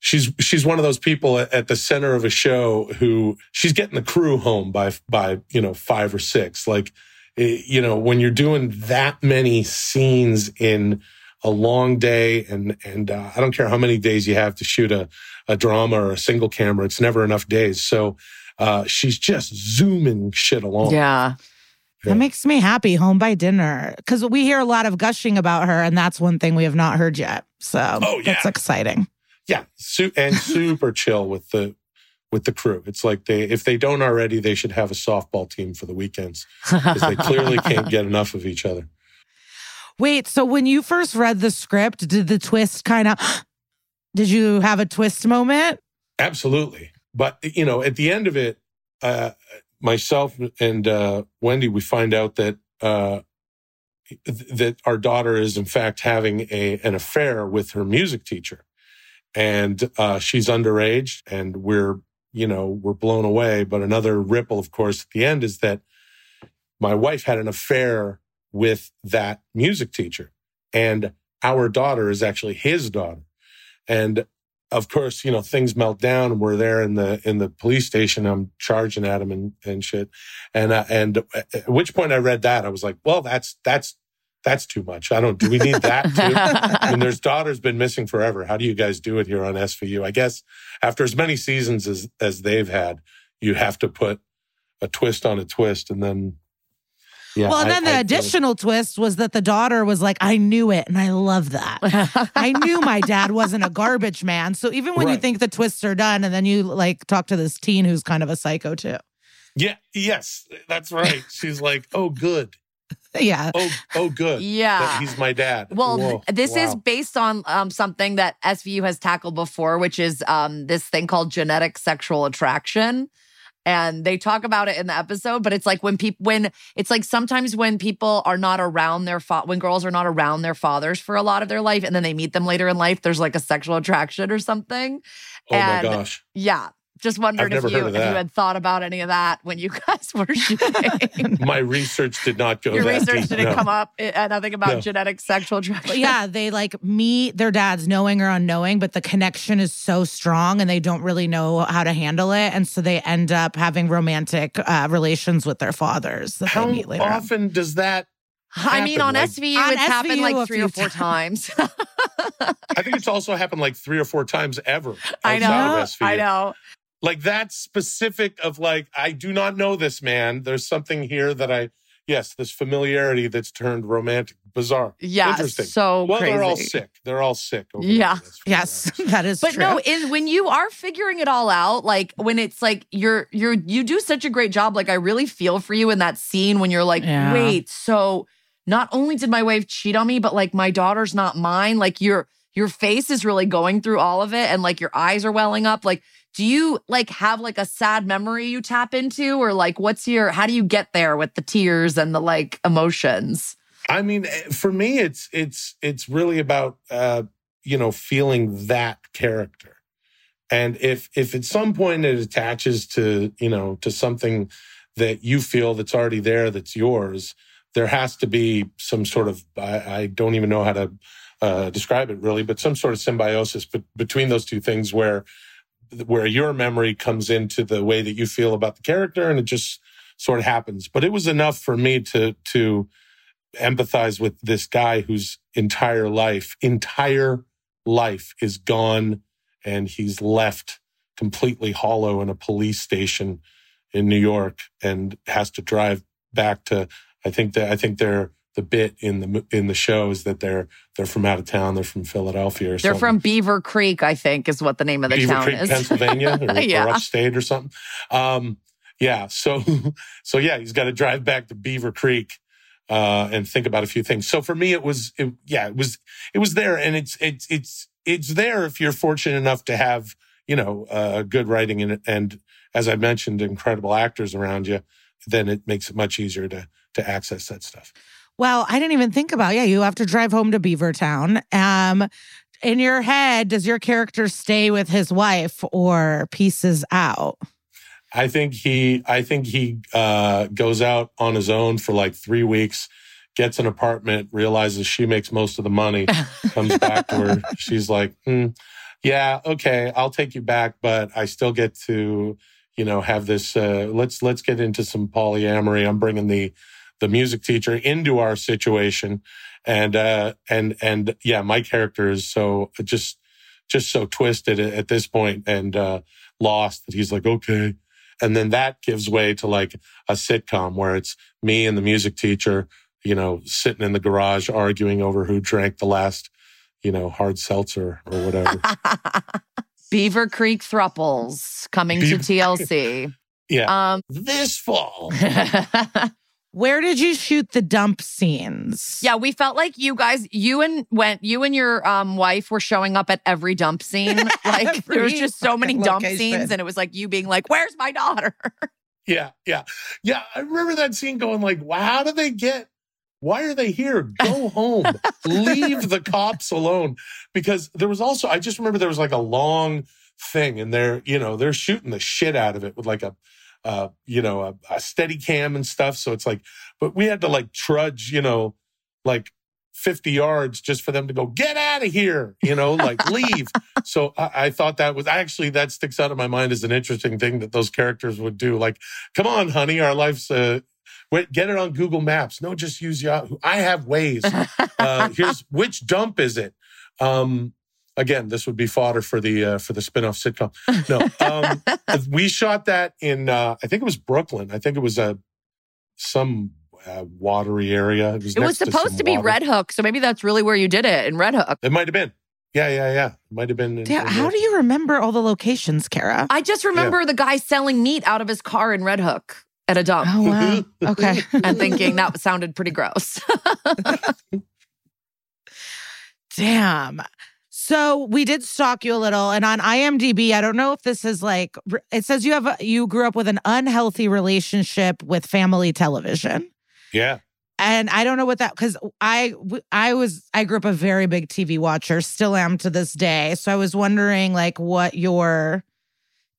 she's, she's one of those people at, the center of a show who she's getting the crew home by, by, you know, five or six. Like, eh, you know, when you're doing that many scenes in a long day and, and, uh, I don't care how many days you have to shoot a, a drama or a single camera. It's never enough days. So, uh, she's just zooming shit along. Yeah. That makes me happy. Home by dinner. Because we hear a lot of gushing about her, and that's one thing we have not heard yet. So Oh, yeah. that's exciting. Yeah, su- and super chill with the with the crew. It's like they if they don't already, they should have a softball team for the weekends because they clearly can't get enough of each other. Wait, so when you first read the script, did the twist kind of, did you have a twist moment? Absolutely, but you know, at the end of it, uh, myself and uh, Wendy, we find out that uh, that our daughter is in fact having a an affair with her music teacher, and uh, she's underage, and we're you know we're blown away. But another ripple, of course, at the end is that my wife had an affair with that music teacher, and our daughter is actually his daughter, and of course, you know, things melt down we're there in the, in the police station. I'm charging at him and, and shit. And, uh, and at which point I read that, I was like, well, that's, that's, that's too much. I don't, do we need that too? I mean, there's daughter's been missing forever. How do you guys do it here on SVU? I guess after as many seasons as, as they've had, you have to put a twist on a twist and then, yeah. well, and I- then the I- additional twist was that the daughter was like, I knew it. And I love that. I knew my dad wasn't a garbage man. So even when you think the twists are done and then you like talk to this teen who's kind of a psycho too. Yeah. Yes, that's right. She's like, oh, good. Yeah. Oh, oh, good. Yeah. That he's my dad. Well, Whoa, this is based on um, something that SVU has tackled before, which is um, this thing called genetic sexual attraction. And they talk about it in the episode, but it's like when people, when it's like sometimes when people are not around their fa- when girls are not around their fathers for a lot of their life, and then they meet them later in life, there's like a sexual attraction or something. Oh my and- gosh. Yeah, just wondered if you if you had thought about any of that when you guys were shooting. My research did not go Your that research deep, didn't no. come up. It nothing about No. genetic sexual attraction. Yeah, they like meet their dads knowing or unknowing, but the connection is so strong and they don't really know how to handle it. And so they end up having romantic uh, relations with their fathers that How they meet later. on. often does that? Happen, I mean, on happen? Like- SVU, On it's happened SVU a like three or four times. I think it's also happened like three or four times ever. I know. of SVU. I know. Like that specific of like, I do not know this man. There's something here that I, yes, this familiarity that's turned romantic, bizarre. Yeah. Interesting. So well, crazy. they're all sick. They're all sick. over Yeah. there Yes, obviously. that is But true. no, in, when you are figuring it all out, like when it's like you're you're you do such a great job. Like I really feel for you in that scene when you're like, Yeah. wait, so not only did my wife cheat on me, but like my daughter's not mine. Like you're your face is really going through all of it and like your eyes are welling up. Like, do you like have like a sad memory you tap into or like what's your how do you get there with the tears and the like emotions? I mean, eh, for me, it's it's it's really about uh, you know feeling that character, and if if at some point it attaches to you know to something that you feel that's already there that's yours, there has to be some sort of I, I don't even know how to uh, describe it really, but some sort of symbiosis be- between those two things where where your memory comes into the way that you feel about the character, and it just sort of happens. But it was enough for me to to empathize with this guy whose entire life, entire life is gone and he's left completely hollow in a police station in New York and has to drive back to I think that I think they're the bit in the in the show is that they're they're from out of town. They're from Philadelphia or They're something. from Beaver Creek, I think, is what the name of the Beaver town Creek, is. Pennsylvania, or, Yeah. or upstate or something. Um, yeah. So, so yeah, he's got to drive back to Beaver Creek uh, and think about a few things. So for me, it was, it, yeah, it was, it was there, and it's, it's, it's, it's there if you're fortunate enough to have, you know, uh, good writing and, and as I mentioned, incredible actors around you. Then it makes it much easier to to access that stuff. Well, I didn't even think about. Yeah, you have to drive home to Beavertown. Um, in your head, does your character stay with his wife or pieces out? I think he I think he uh, goes out on his own for like three weeks, gets an apartment, realizes she makes most of the money, comes back to her. She's like, hmm, "Yeah, okay, I'll take you back, but I still get to, you know, have this. Uh, let's let's get into some polyamory. I'm bringing the the music teacher into our situation, and uh, and and yeah, my character is so just just so twisted at, this point and uh, lost that he's like, okay." And then that gives way to like a sitcom where it's me and the music teacher, you know, sitting in the garage arguing over who drank the last, you know, hard seltzer or whatever. Beaver Creek Thruples coming Beaver- to TLC. yeah. Um, this fall. Where did you shoot the dump scenes? yeah, we felt like you guys, you and went, you and your um wife were showing up at every dump scene. Like there was just so many dump location. scenes, and it was like you being like, "Where's my daughter?" Yeah. Yeah. Yeah. I remember that scene going like, wow, how do they get, why are they here? Go home. Leave the cops alone. Because there was also, I just remember there was like a long thing and they're, you know, they're shooting the shit out of it with like a, uh, you know, a, a steady cam and stuff. So it's like, but we had to like trudge, you know, like 50 yards just for them to go, get out of here, you know, like leave. So I, I thought that was actually, that sticks out in my mind as an interesting thing that those characters would do. Like, come on, honey, our life's, uh, wait, get it on Google Maps. No, just use Yahoo. I have Waze. Uh, here's which dump is it? Um, again, this would be fodder for the uh, for the spinoff sitcom. No, um, we shot that in uh, I think it was Brooklyn. I think it was a some uh, watery area. It was, It was next to supposed to be water. Red Hook, so maybe that's really where you did it in Red Hook. It might have been. Yeah, yeah, yeah. It might have been. in- Damn, in how there. do you remember all the locations, Kara? I just remember the guy selling meat out of his car in Red Hook at a dump. Oh wow. Okay. and thinking that sounded pretty gross. Damn. So we did stalk you a little, and on IMDb, I don't know if this is like it says you have a, you grew up with an unhealthy relationship with family television, Yeah. and I don't know what that because I I was I grew up a very big TV watcher, still am to this day. So I was wondering like what your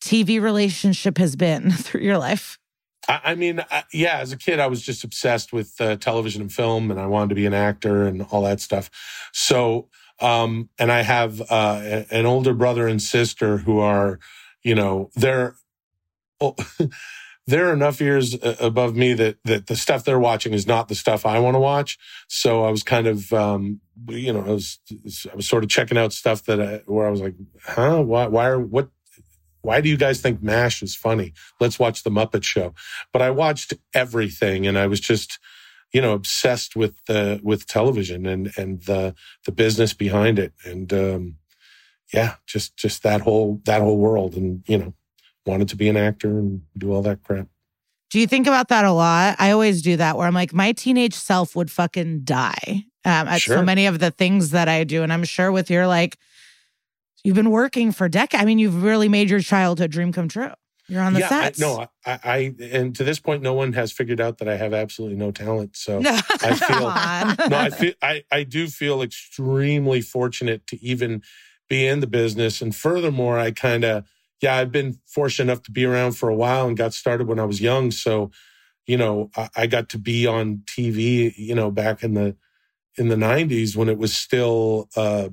TV relationship has been through your life. I, I mean, I, yeah, as a kid, I was just obsessed with uh, television and film, and I wanted to be an actor and all that stuff. So, um, and I have uh, an older brother and sister who are, you know, they're oh, they're enough years uh, above me that that the stuff they're watching is not the stuff I want to watch. So I was kind of, um, you know, I was I was sort of checking out stuff that I, where I was like, huh, why, why are what why do you guys think MASH is funny? Let's watch The Muppet Show. But I watched everything and I was just, you know, obsessed with the, with television and, and the, the business behind it. And, um, yeah, just, just that whole, that whole world and, you know, wanted to be an actor and do all that crap. Do you think about that a lot? I always do that where I'm like, my teenage self would fucking die. um, at Sure. so many of the things that I do. And I'm sure with your like, you've been working for decades. I mean, you've really made your childhood dream come true. You're on the yeah, I, no, I, I, and to this point, no one has figured out that I have absolutely no talent. So I feel- no, I feel I, I do feel extremely fortunate to even be in the business. And furthermore, I kind of, yeah, I've been fortunate enough to be around for a while and got started when I was young. So, you know, I, I got to be on TV, you know, back in the, in the nineties when it was still, uh,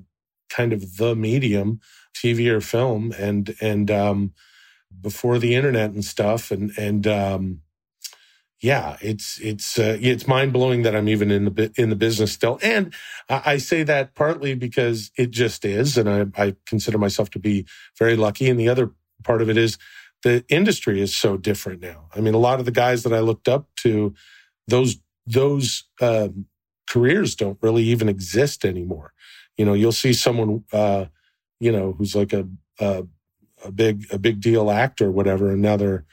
kind of the medium, TV or film. And, and, um, before the internet and stuff. And, and, um, yeah, it's it's uh, it's mind blowing that I'm even in the in the business still, and I, I say that partly because it just is, and I, I consider myself to be very lucky. And the other part of it is the industry is so different now. I mean, a lot of the guys that I looked up to, those those um, careers don't really even exist anymore. You know, you'll see someone, uh, you know, who's like a, a a big a big deal actor, or whatever, and now they're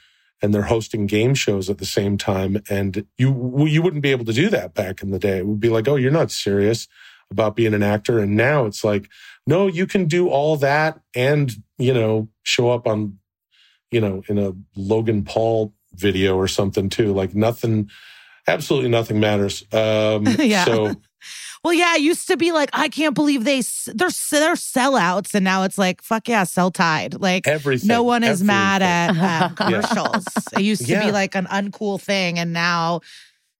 and they're hosting game shows at the same time. And you you wouldn't be able to do that back in the day. It would be like, oh, you're not serious about being an actor. And now it's like, no, you can do all that and you know show up on, you know, in a Logan Paul video or something too. Like nothing, absolutely nothing matters. Um, Yeah. So Well, yeah, it used to be like, I can't believe they they're they're sellouts, and now it's like, fuck yeah, sell tide. Like everything. no one is mad everything. at um, commercials. It used to Yeah. be like an uncool thing, and now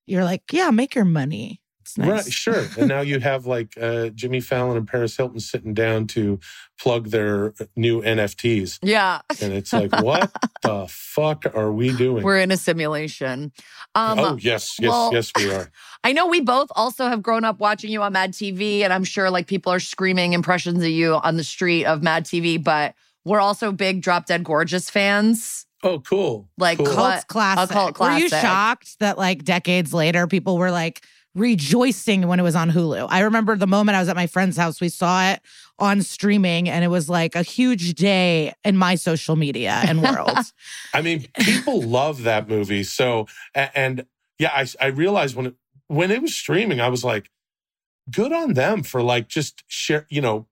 you're like, yeah, make your money. Nice. Right, sure. and now you have like uh, Jimmy Fallon and Paris Hilton sitting down to plug their new NFTs. Yeah. And it's like, what the fuck are we doing? We're in a simulation. Um, oh, yes, yes, well- yes, we are. I know we both also have grown up watching you on Mad TV, and I'm sure like people are screaming impressions of you on the street of Mad TV, but we're also big Drop Dead Gorgeous fans. Oh, cool. Like cool. cult- Cult classic. A cult Were you shocked that like decades later, people were like rejoicing when it was on Hulu? I remember the moment I was at my friend's house, we saw it on streaming, and it was like a huge day in my social media and world. I mean, people love that movie. So, a- and yeah, I, I realized when it, when it was streaming, I was like, good on them for like just share, you know,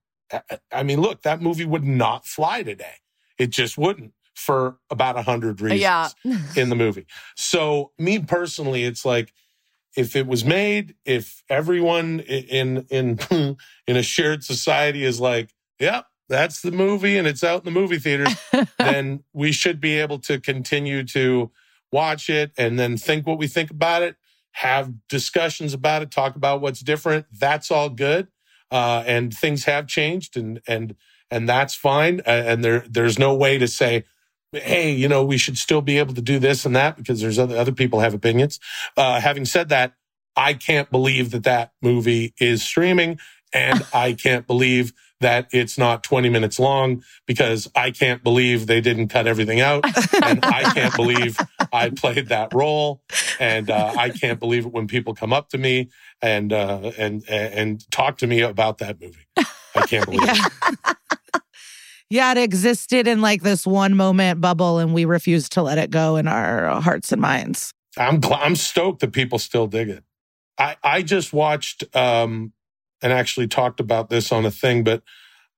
I- mean, look, that movie would not fly today. It just wouldn't for about a hundred reasons Yeah. in the movie. So me personally, it's like, if it was made, if everyone in, in, in a shared society is like, yep, that's the movie and it's out in the movie theaters, then we should be able to continue to watch it and then think what we think about it, have discussions about it, talk about what's different. That's all good. Uh, and things have changed and, and, and that's fine. And there, there's no way to say, Hey, you know, we should still be able to do this and that because there's other, other people have opinions. Uh, having said that, I can't believe that that movie is streaming and I can't believe that it's not 20 minutes long because I can't believe they didn't cut everything out. And I can't believe I played that role. And uh, I can't believe it when people come up to me and, uh, and, and talk to me about that movie. I can't believe it. yeah. yeah, it existed in like this one moment bubble, and we refused to let it go in our hearts and minds. I'm gl- I'm stoked that people still dig it. I I just watched um and actually talked about this on a thing, but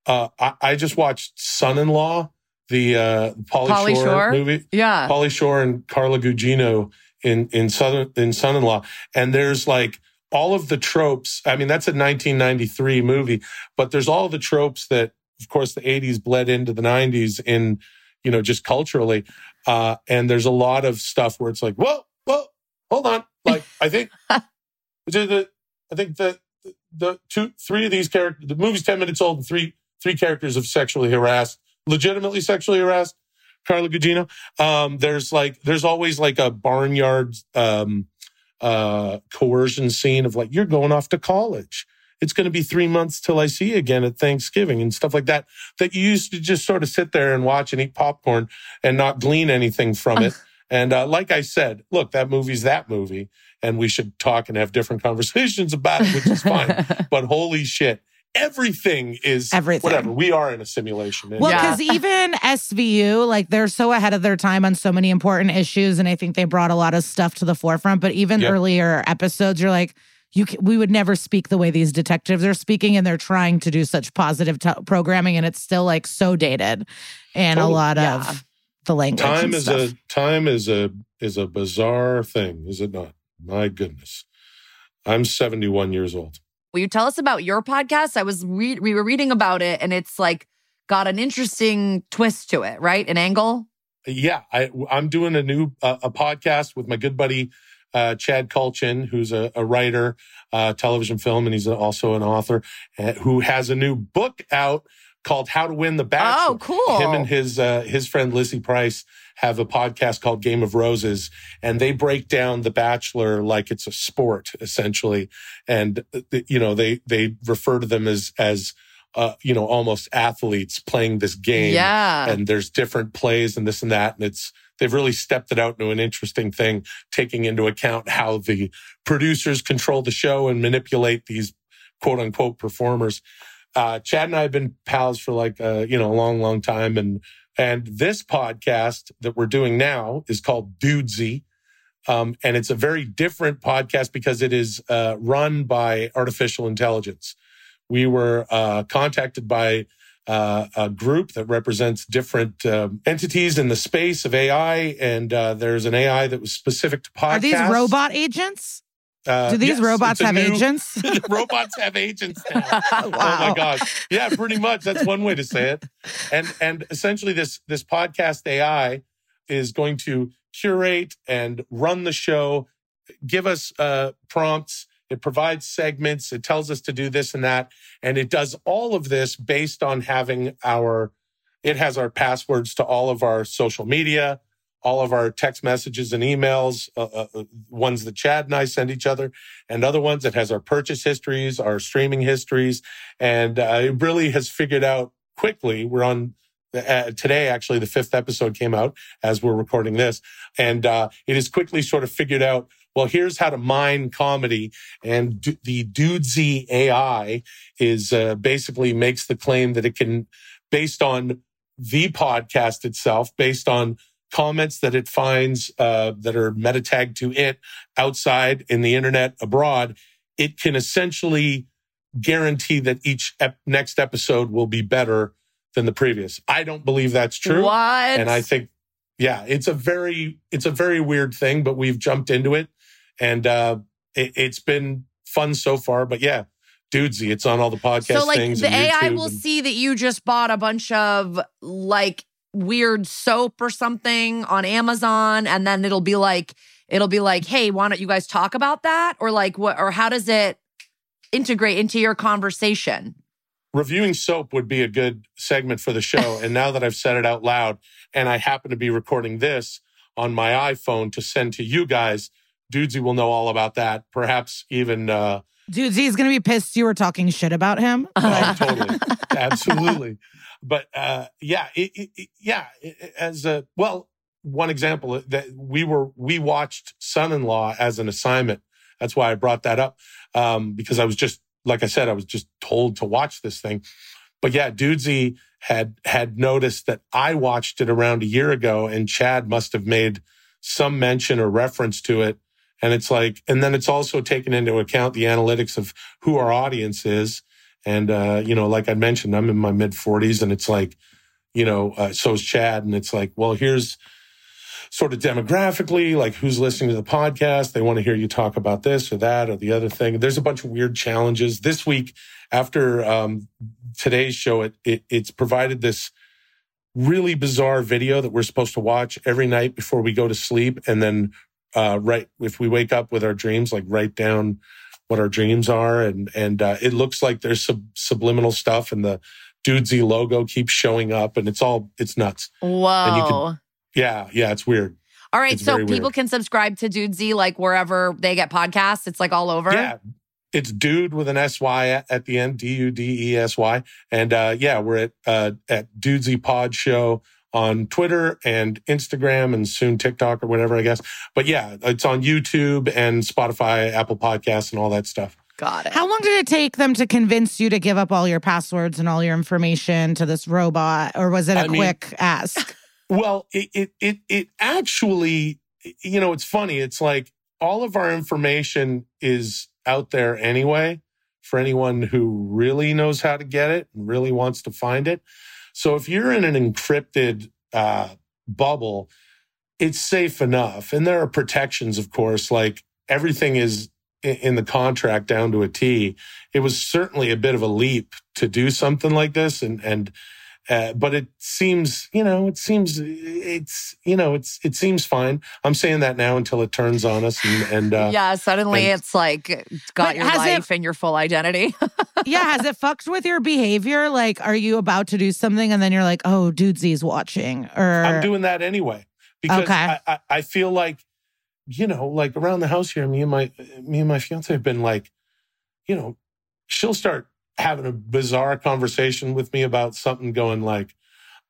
uh I, I just watched Son-in-Law, the uh Pauly, Shore, Shore? movie. yeah. Pauly Shore and Carla Gugino in in Southern in Son-in-Law, and there's like all of the tropes. I mean, that's a 1993 movie, but there's all the tropes that, of course, the 80s bled into the 90s in, you know, just culturally. Uh, and there's a lot of stuff where it's like, whoa, whoa, hold on. Like, I think, I think the, the two, three of these characters, the movie's 10 minutes old and three, three characters have sexually harassed, legitimately sexually harassed Carla Gugino. Um, there's like, there's always like a barnyard, um, uh, coercion scene of like, you're going off to college. It's going to be three months till I see you again at Thanksgiving and stuff like that, that you used to just sort of sit there and watch and eat popcorn and not glean anything from it. And, uh, like I said, look, that movie's that movie and we should talk and have different conversations about it, which is fine. but holy shit, everything is Everything. whatever. We are in a simulation. And Well, Yeah. because even SVU, like they're so ahead of their time on so many important issues. And I think they brought a lot of stuff to the forefront. But even Yep. earlier episodes, you're like, you can, we would never speak the way these detectives are speaking and they're trying to do such positive t- programming and it's still like so dated and a lot yeah. of the language time and is a time is a is a bizarre thing, is it not? My goodness. I'm 71 years old. Will you tell us about your podcast? I was re- we were reading about it, and it's like got an interesting twist to it, right? An angle. Yeah, I, I'm doing a new uh, a podcast with my good buddy uh, Chad Kultgen, who's a, a writer, uh, television film, and he's also an author, uh, who has a new book out called "How to Win the Bachelor." Oh, cool. Him and his uh, his friend Lizzie Price have a podcast called Game of Roses, and they break down The Bachelor like it's a sport, essentially, and uh, you know they they refer to them as as uh, you know almost athletes playing this game Yeah. and there's different plays and this and that. And it's, they've really stepped it out into an interesting thing, taking into account how the producers control the show and manipulate these quote unquote performers. Uh, Chad and I have been pals for like, uh, you know, a long, long time. And, and this podcast that we're doing now is called Dudesy. Um, and it's a very different podcast because it is uh, run by artificial intelligence. We were uh, contacted by uh, a group that represents different um entities in the space of AI, and uh, there's an AI that was specific to podcasts. Are these robot agents? Uh, Do these yes, robots have new- agents? robots have agents now. Oh my gosh. Yeah, pretty much. That's one way to say it. And and essentially this this podcast AI is going to curate and run the show, give us uh prompts, it provides segments, it tells us to do this and that, and it does all of this based on having our it has our passwords to all of our social media, all of our text messages and emails, uh, uh, uh, ones that Chad and I send each other, and other ones. It has our purchase histories, our streaming histories, and uh, it really has figured out quickly. We're on uh, today, actually, the fifth episode came out as we're recording this, and uh, it has quickly sort of figured out. Well, here's how to mine comedy, and d- the Dudesy AI is uh, basically makes the claim that it can, based on the podcast itself, based on comments that it finds uh, that are meta tagged to it outside in the internet abroad, it can essentially guarantee that each ep- next episode will be better than the previous. I don't believe that's true, What? and I think, yeah, it's a very it's a very weird thing, but we've jumped into it, and uh, it, it's been fun so far. But yeah, dudesy, it's on all the podcast so like things. the AI will and- see that you just bought a bunch of like weird soap or something on Amazon, and then it'll be like it'll be like, hey, why don't you guys talk about that? Or like what? Or how does it integrate into your conversation? reviewing soap would be a good segment for the show. and now that I've said it out loud and I happen to be recording this on my iPhone to send to you guys, Dudesy will know all about that. Perhaps even, uh, Dude, he's gonna be pissed you were talking shit about him. oh, totally. Absolutely. But, uh, yeah, it, it, yeah, it- as a, well, one example that we were, we watched son-in-law as an assignment. That's why I brought that up. Um, because I was just, like I said, I was just told to watch this thing. But yeah, Dudesy had had noticed that I watched it around a year ago, and Chad must have made some mention or reference to it. And it's like, and then it's also taken into account the analytics of who our audience is. And uh, you know, like I mentioned, I'm in my mid 40s, and it's like, you know, uh, so is Chad, and it's like, well, here's sort of demographically, like who's listening to the podcast. They want to hear you talk about this or that or the other thing. There's a bunch of weird challenges this week after um, today's show. It, it it's provided this really bizarre video that we're supposed to watch every night before we go to sleep, and then uh, right if we wake up with our dreams, like write down what our dreams are, and and uh, it looks like there's sub- subliminal stuff, and the Dudesy logo keeps showing up, and it's all it's nuts. Whoa. can- Yeah, yeah, it's weird. All right, it's so people weird. can subscribe to Dudesy like wherever they get podcasts. It's like all over. Yeah. It's dude with an S Y at, at the end, D U D E S Y. And uh yeah, we're at uh at Dudesy Pod Show on Twitter and Instagram and soon TikTok or whatever, I guess. But yeah, it's on YouTube and Spotify, Apple Podcasts and all that stuff. Got it. How long did it take them to convince you to give up all your passwords and all your information to this robot, or was it a I mean- quick ask? Well, it, it it it actually, you know, it's funny. It's like all of our information is out there anyway for anyone who really knows how to get it and really wants to find it. So if you're in an encrypted uh, bubble, it's safe enough. And there are protections, of course, like everything is in the contract down to a T. It was certainly a bit of a leap to do something like this. And, and, uh, but it seems, you know, it seems, it's, you know, it's, it seems fine. I'm saying that now until it turns on us. And, and uh, yeah, suddenly and- it's like got your has it- life and your full identity. yeah, has it fucked with your behavior? Like, are you about to do something and then you're like, oh, Dudesy's watching? Or I'm doing that anyway because Okay. I, I, I feel like, you know, like around the house here, me and my me and my fiance have been like, you know, she'll start having a bizarre conversation with me about something, going like,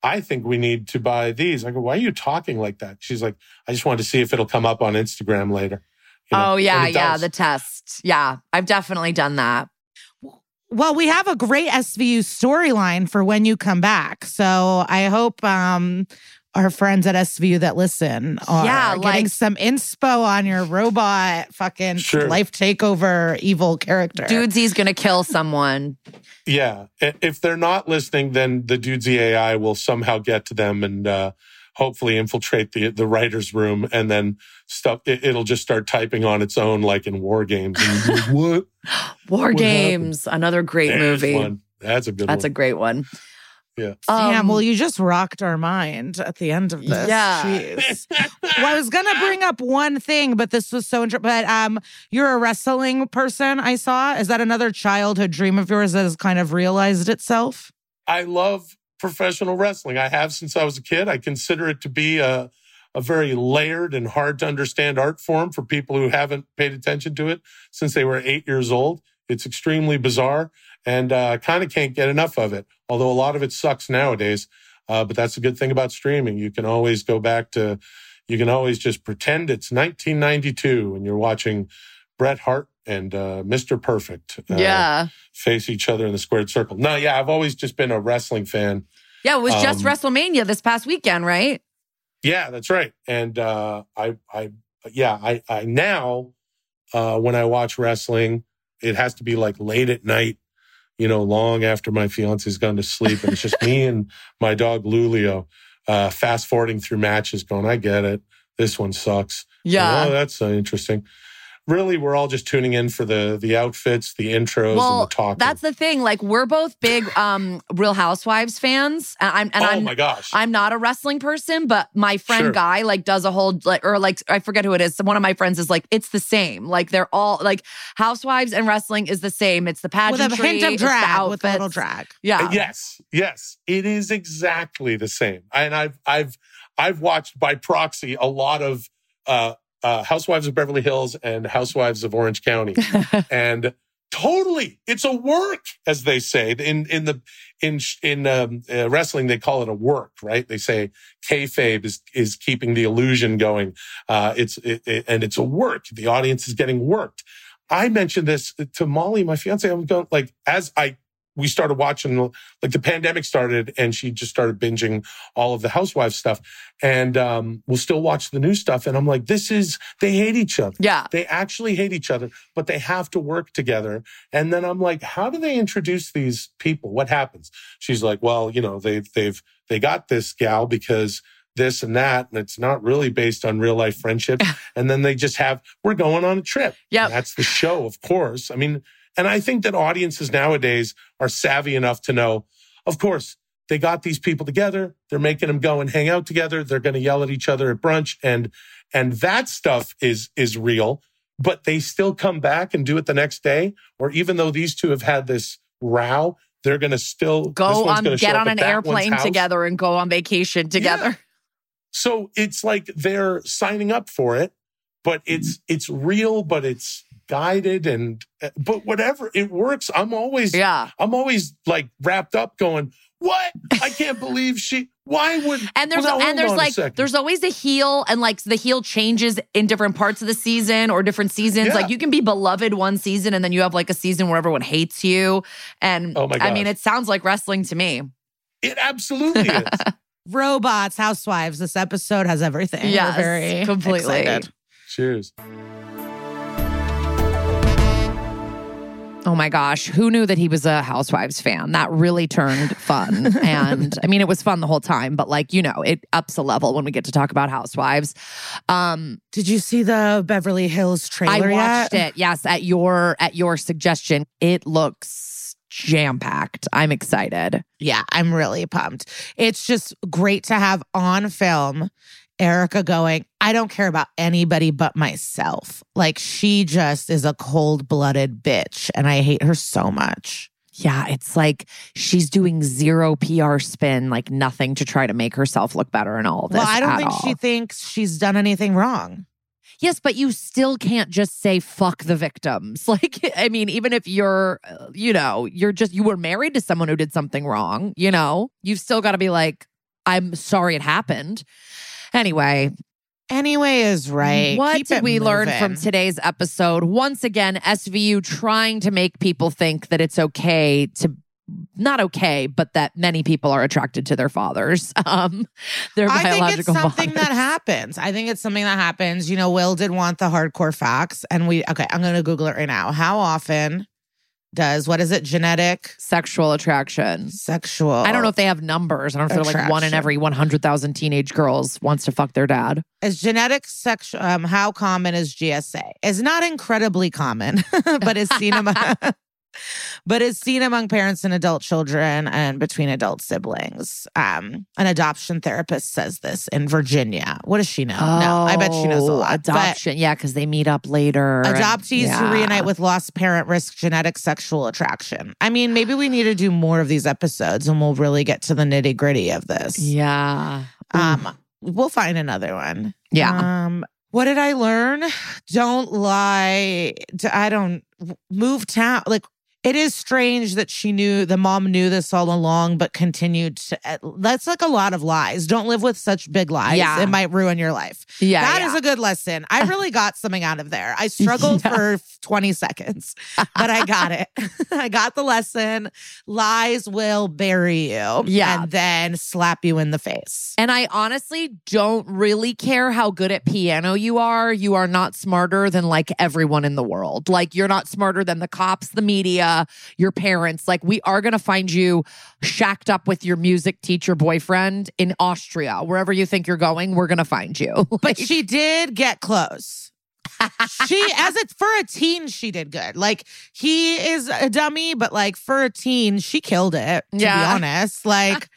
I think we need to buy these. I go, why are you talking like that? She's like, I just wanted to see if it'll come up on Instagram later. You know, oh yeah, yeah, the test. Yeah, I've definitely done that. Well, we have a great SVU storyline for when you come back. So I hope um our friends at SVU that listen are Yeah, getting like- some inspo on your robot fucking Sure. life takeover evil character. Dudesy's gonna kill someone. Yeah. If they're not listening, then the Dudesy AI will somehow get to them and uh, hopefully infiltrate the the writer's room and then stuff it, it'll just start typing on its own like in war games. Like, what? War What Games, another great There's movie. one. That's a good That's a great one. Yeah. Damn, Um, well, you just rocked our mind at the end of this. Yeah. Jeez. well, I was gonna bring up one thing, but this was so interesting. But um, you're a wrestling person. I saw. Is that another childhood dream of yours that has kind of realized itself? I love professional wrestling. I have since I was a kid. I consider it to be a a very layered and hard to understand art form for people who haven't paid attention to it since they were eight years old. It's extremely bizarre and uh, kind of can't get enough of it. Although a lot of it sucks nowadays. Uh, but that's a good thing about streaming. You can always go back to, you can always just pretend it's 1992 and you're watching Bret Hart and uh, Mr. Perfect uh, yeah. face each other in the squared circle. No, yeah, I've always just been a wrestling fan. Yeah, it was just Um, WrestleMania this past weekend, right? Yeah, that's right. And uh, I, I, yeah, I, I now uh, when I watch wrestling, it has to be like late at night, you know, long after my fiance's gone to sleep, and it's just me and my dog Lulio, uh, fast forwarding through matches, going, I get it. This one sucks. Yeah. Oh, that's uh, interesting. Really, we're all just tuning in for the the outfits, the intros, well, and the talk. that's the thing. Like, we're both big um Real Housewives fans. And I'm and oh I'm my gosh! I'm not a wrestling person, but my friend Sure. Guy like does a whole like or like I forget who it is. One of my friends is like it's the same. Like they're all like Housewives and wrestling is the same. It's the With a hint of the drag, with a little drag. Yeah, Uh, Yes, yes, it is exactly the same. And I've I've I've watched by proxy a lot of uh, uh, Housewives of Beverly Hills and Housewives of Orange County, and totally, it's a work, as they say in in the in in um, uh, wrestling. They call it a work, right? They say kayfabe is is keeping the illusion going. Uh, it's it, it- and it's a work. The audience is getting worked. I mentioned this to Molly, my fiance. I'm going like as I we started watching like the pandemic started and she just started binging all of the housewives stuff. And um we'll still watch the new stuff and i'm like this is they hate each other. Yeah. they actually hate each other but they have to work together. And then i'm like how do they introduce these people? What happens? She's like well you know they've they've they got this gal because this and that and it's not really based on real life friendship and then they just have we're going on a trip. Yeah that's the show of course. I mean and i think that audiences nowadays are savvy enough to know of course they got these people together they're making them go and hang out together they're going to yell at each other at brunch and and that stuff is is real but they still come back and do it the next day or even though these two have had this row they're going to still Go on, get on an airplane together and go on vacation together. So it's like they're signing up for it, but it's mm-hmm. it's real, but it's guided and eh, but whatever it works. I'm always Yeah. I'm always like wrapped up, going, "What? I can't believe she. Why would?" And there's Well, now, and there's like there's always a heel and like the heel changes in different parts of the season or different seasons. Yeah. Like you can be beloved one season and then you have like a season where everyone hates you. And Oh my I mean, it sounds like wrestling to me. it absolutely is. Robots, housewives. This episode has everything. We're very completely. excited. Cheers. Oh my gosh, who knew that he was a Housewives fan? That really turned fun. and I mean, it was fun the whole time, but like, you know, it ups a level when we get to talk about Housewives. Um, Did you see the Beverly Hills trailer I watched yet? it. Yes, at your at your suggestion. It looks jam-packed. I'm excited. Yeah, I'm really pumped. It's just great to have on film Erika going, I don't care about anybody but myself. Like she just is a cold blooded bitch and I hate her so much. Yeah, it's like she's doing zero PR spin, like nothing to try to make herself look better in all of this. Well, I don't think all. she thinks she's done anything wrong. Yes, but you still can't just say fuck the victims. Like, I mean, even if you're, uh, you know, you're just, you were married to someone who did something wrong, you know, you've still got to be like, I'm sorry it happened. Anyway, Anyway, is right. what Keep did we learn from today's episode? Once again, SVU trying to make people think that it's okay to. Not okay, but that many people are attracted to their fathers, um, their biological. I think it's something fathers. that happens. I think it's something that happens. You know, Will did want the hardcore facts, and we okay. I'm going to Google it right now. How often does what is it? Genetic Sexual attraction. sexual. I don't know if they have numbers. I don't know if they're like one in every 100,000 teenage girls wants to fuck their dad. is genetic sexual. Um, how common is GSA? Is not incredibly common, but is seen among. But is seen among parents and adult children and between adult siblings. Um, an adoption therapist says this in Virginia. What does she know? no, I bet she knows a Oh, lot. Adoption. yeah, because they meet up later. and- Adoptees yeah. who reunite with lost parent risk genetic sexual attraction. I mean, maybe we need to do more of these episodes and we'll really get to the nitty gritty of this. Yeah. Um, we'll find another one. Yeah. Um, what did I learn? Don't lie. I don't move town. Like it is strange that she knew the mom knew this all along, but continued to. uh, That's like a lot of lies. Don't live with such big lies. Yeah. It might ruin your life. yeah. That yeah. is a good lesson. I really got something out of there. I struggled Yeah. for 20 seconds, but I got it. I got the lesson. Lies will bury you Yeah. and then slap you in the face. And I honestly don't really care how good at piano you are. You are not smarter than like everyone in the world. Like you're not smarter than the cops, the media, your parents. Like we are going to find you shacked up with your music teacher boyfriend in Austria. Wherever you think you're going, we're going to find you. But she did get close. she as a for a teen she did good like he is a dummy but like for a teen she killed it to Yeah. be honest like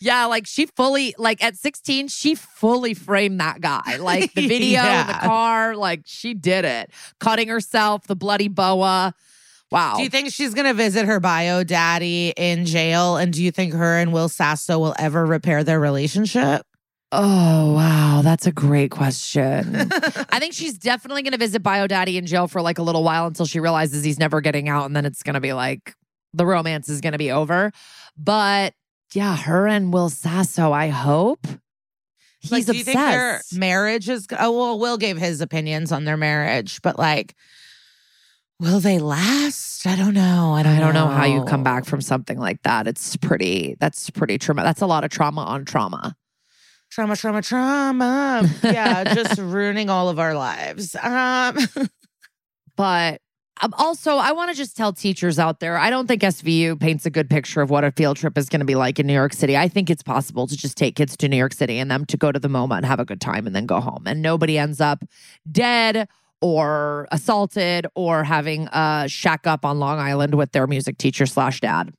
Yeah, like she fully, like at 16, she fully framed that guy. Like the video, Yeah. the car, like she did it. Cutting herself, the bloody boa. Wow. do you think she's gonna visit her bio daddy in jail and do you think her and will sasso will ever repair their relationship Oh, wow. That's a great question. I think she's definitely going to visit Bio Daddy in jail for like a little while until she realizes he's never getting out. And then it's going to be like the romance is going to be over. But yeah, her and Will Sasso, I hope. He's like, do you think their obsessed. marriage is oh well will gave his opinions on their marriage but like will they last i don't know i don't, I don't know how you come back from something like that. It's pretty, that's pretty trauma. That's a lot of trauma on trauma. trauma trauma trauma yeah just ruining all of our lives um But um, also, I want to just tell teachers out there I don't think SVU paints a good picture of what a field trip is going to be like in New York City. I think it's possible to just take kids to New York City and them to go to the MoMA and have a good time and then go home. And nobody ends up dead or assaulted or having a shack up on Long Island with their music teacher slash dad.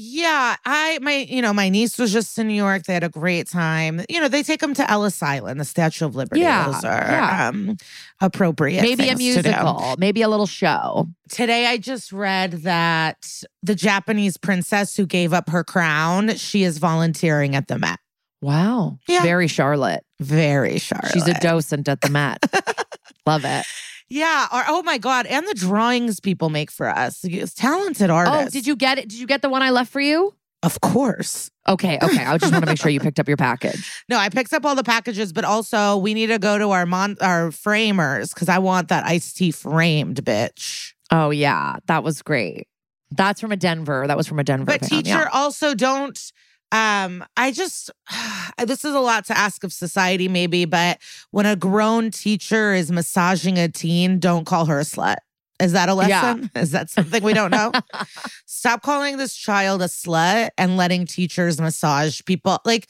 Yeah, I my you know my niece was just in New York. They had a great time. You know, they take them to Ellis Island, the Statue of Liberty. Yeah, Those are yeah. um, appropriate. maybe a things to do. musical, maybe a little show. Today, I just read that the Japanese princess who gave up her crown, she is volunteering at the Met. Wow. Yeah. Very Charlotte. Very Charlotte. She's a docent at the Met. Love it. Yeah. Or oh my god, and the drawings people make for us, It's talented oh, artists. Oh, did you get it? Did you get the one I left for you? Of course. Okay, okay. I just want to make sure you picked up your package. No, I picked up all the packages, but also we need to go to our mon- our framers because I want that iced tea framed, bitch. Oh yeah, that was great. That's from a Denver. That was from a Denver. But fan, teacher, yeah. also don't. Um, I just this is a lot to ask of society, maybe, but when a grown teacher is massaging a teen, don't call her a slut. Is that a Yeah. lesson? Is that something we don't know? Stop calling this child a slut and letting teachers massage people. Like,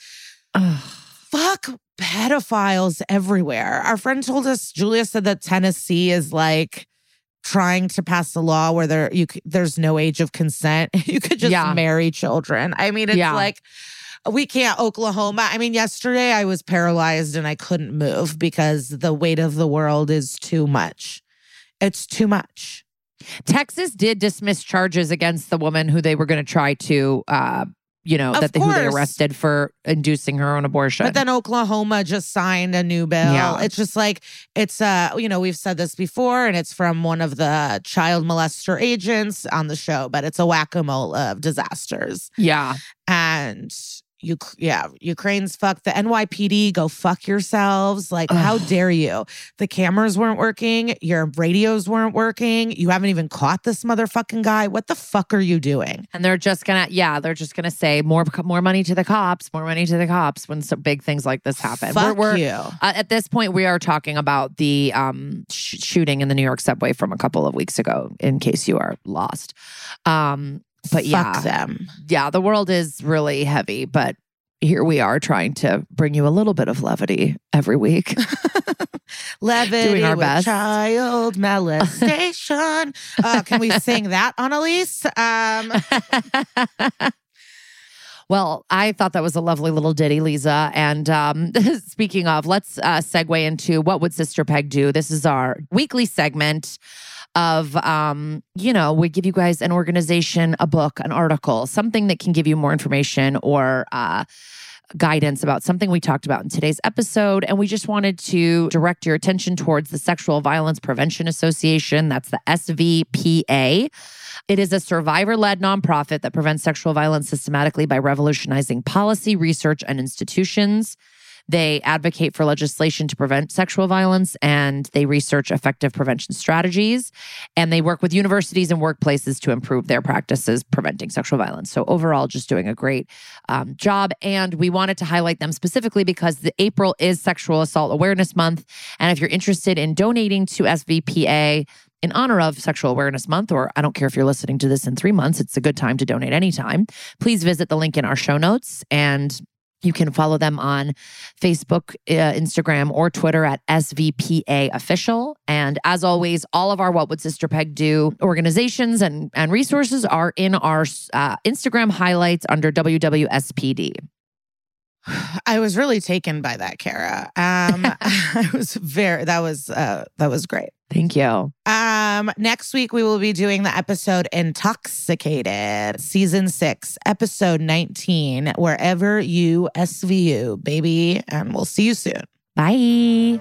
fuck pedophiles everywhere. Our friend told us, Julia said that Tennessee is like trying to pass a law where there you there's no age of consent. You could just Yeah. marry children. I mean, it's Yeah. like we can't Oklahoma. I mean, yesterday I was paralyzed and I couldn't move because the weight of the world is too much. It's too much. Texas did dismiss charges against the woman who they were going to try to, uh, you know, Of that they, who they arrested for inducing her own abortion. But then Oklahoma just signed a new bill. Yeah. It's just like it's uh, you know, we've said this before, and it's from one of the child molester agents on the show, but it's a whack-a-mole of disasters. yeah. And you yeah, Ukraine's fuck the NYPD, go fuck yourselves. Like, how dare you? The cameras weren't working, your radios weren't working, you haven't even caught this motherfucking guy. What the fuck are you doing? And they're just gonna, yeah, they're just gonna say more, more money to the cops, more money to the cops when some big things like this happen. Fuck we're, we're- you. Uh, at this point, we are talking about the um, sh- shooting in the New York subway from a couple of weeks ago. In case you are lost, um, but fuck yeah, them. yeah, the world is really heavy, but here we are trying to bring you a little bit of levity every week. Levity Doing our best. child molestation. uh, can we sing that, Annalise? Um, Well, I thought that was a lovely little ditty, Liza. And um, speaking of, let's uh, segue into what would Sister Peg do? This is our weekly segment of, um, you know, we give you guys an organization, a book, an article, something that can give you more information or uh, guidance about something we talked about in today's episode. And we just wanted to direct your attention towards the Sexual Violence Prevention Association. That's the SVPA. It is a survivor led nonprofit that prevents sexual violence systematically by revolutionizing policy, research, and institutions. They advocate for legislation to prevent sexual violence and they research effective prevention strategies. And they work with universities and workplaces to improve their practices preventing sexual violence. So, overall, just doing a great um, job. And we wanted to highlight them specifically because the April is Sexual Assault Awareness Month. And if you're interested in donating to SVPA, in honor of Sexual Awareness Month, or I don't care if you're listening to this in three months, it's a good time to donate anytime. Please visit the link in our show notes and you can follow them on Facebook, uh, Instagram, or Twitter at SVPA Official. And as always, all of our What Would Sister Peg Do organizations and, and resources are in our uh, Instagram highlights under WWSPD. I was really taken by that, Kara. Um, I was very that was uh, that was great. Thank you. Um, next week we will be doing the episode Intoxicated, season six, episode 19, wherever you SVU, baby. And we'll see you soon. Bye.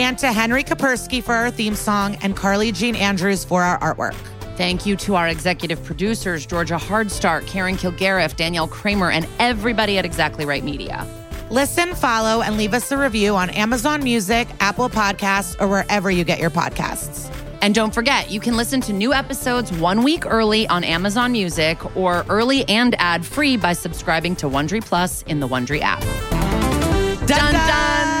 And to Henry Kapersky for our theme song and Carly Jean Andrews for our artwork. Thank you to our executive producers, Georgia Hardstark, Karen Kilgariff, Danielle Kramer, and everybody at Exactly Right Media. Listen, follow, and leave us a review on Amazon Music, Apple Podcasts, or wherever you get your podcasts. And don't forget, you can listen to new episodes one week early on Amazon Music or early and ad free by subscribing to Wondery Plus in the Wondery app. Dun dun!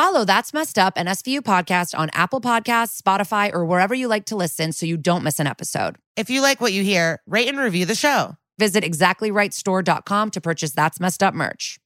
Follow That's Messed Up and SVU podcast on Apple Podcasts, Spotify, or wherever you like to listen so you don't miss an episode. If you like what you hear, rate and review the show. Visit exactlyrightstore.com to purchase That's Messed Up merch.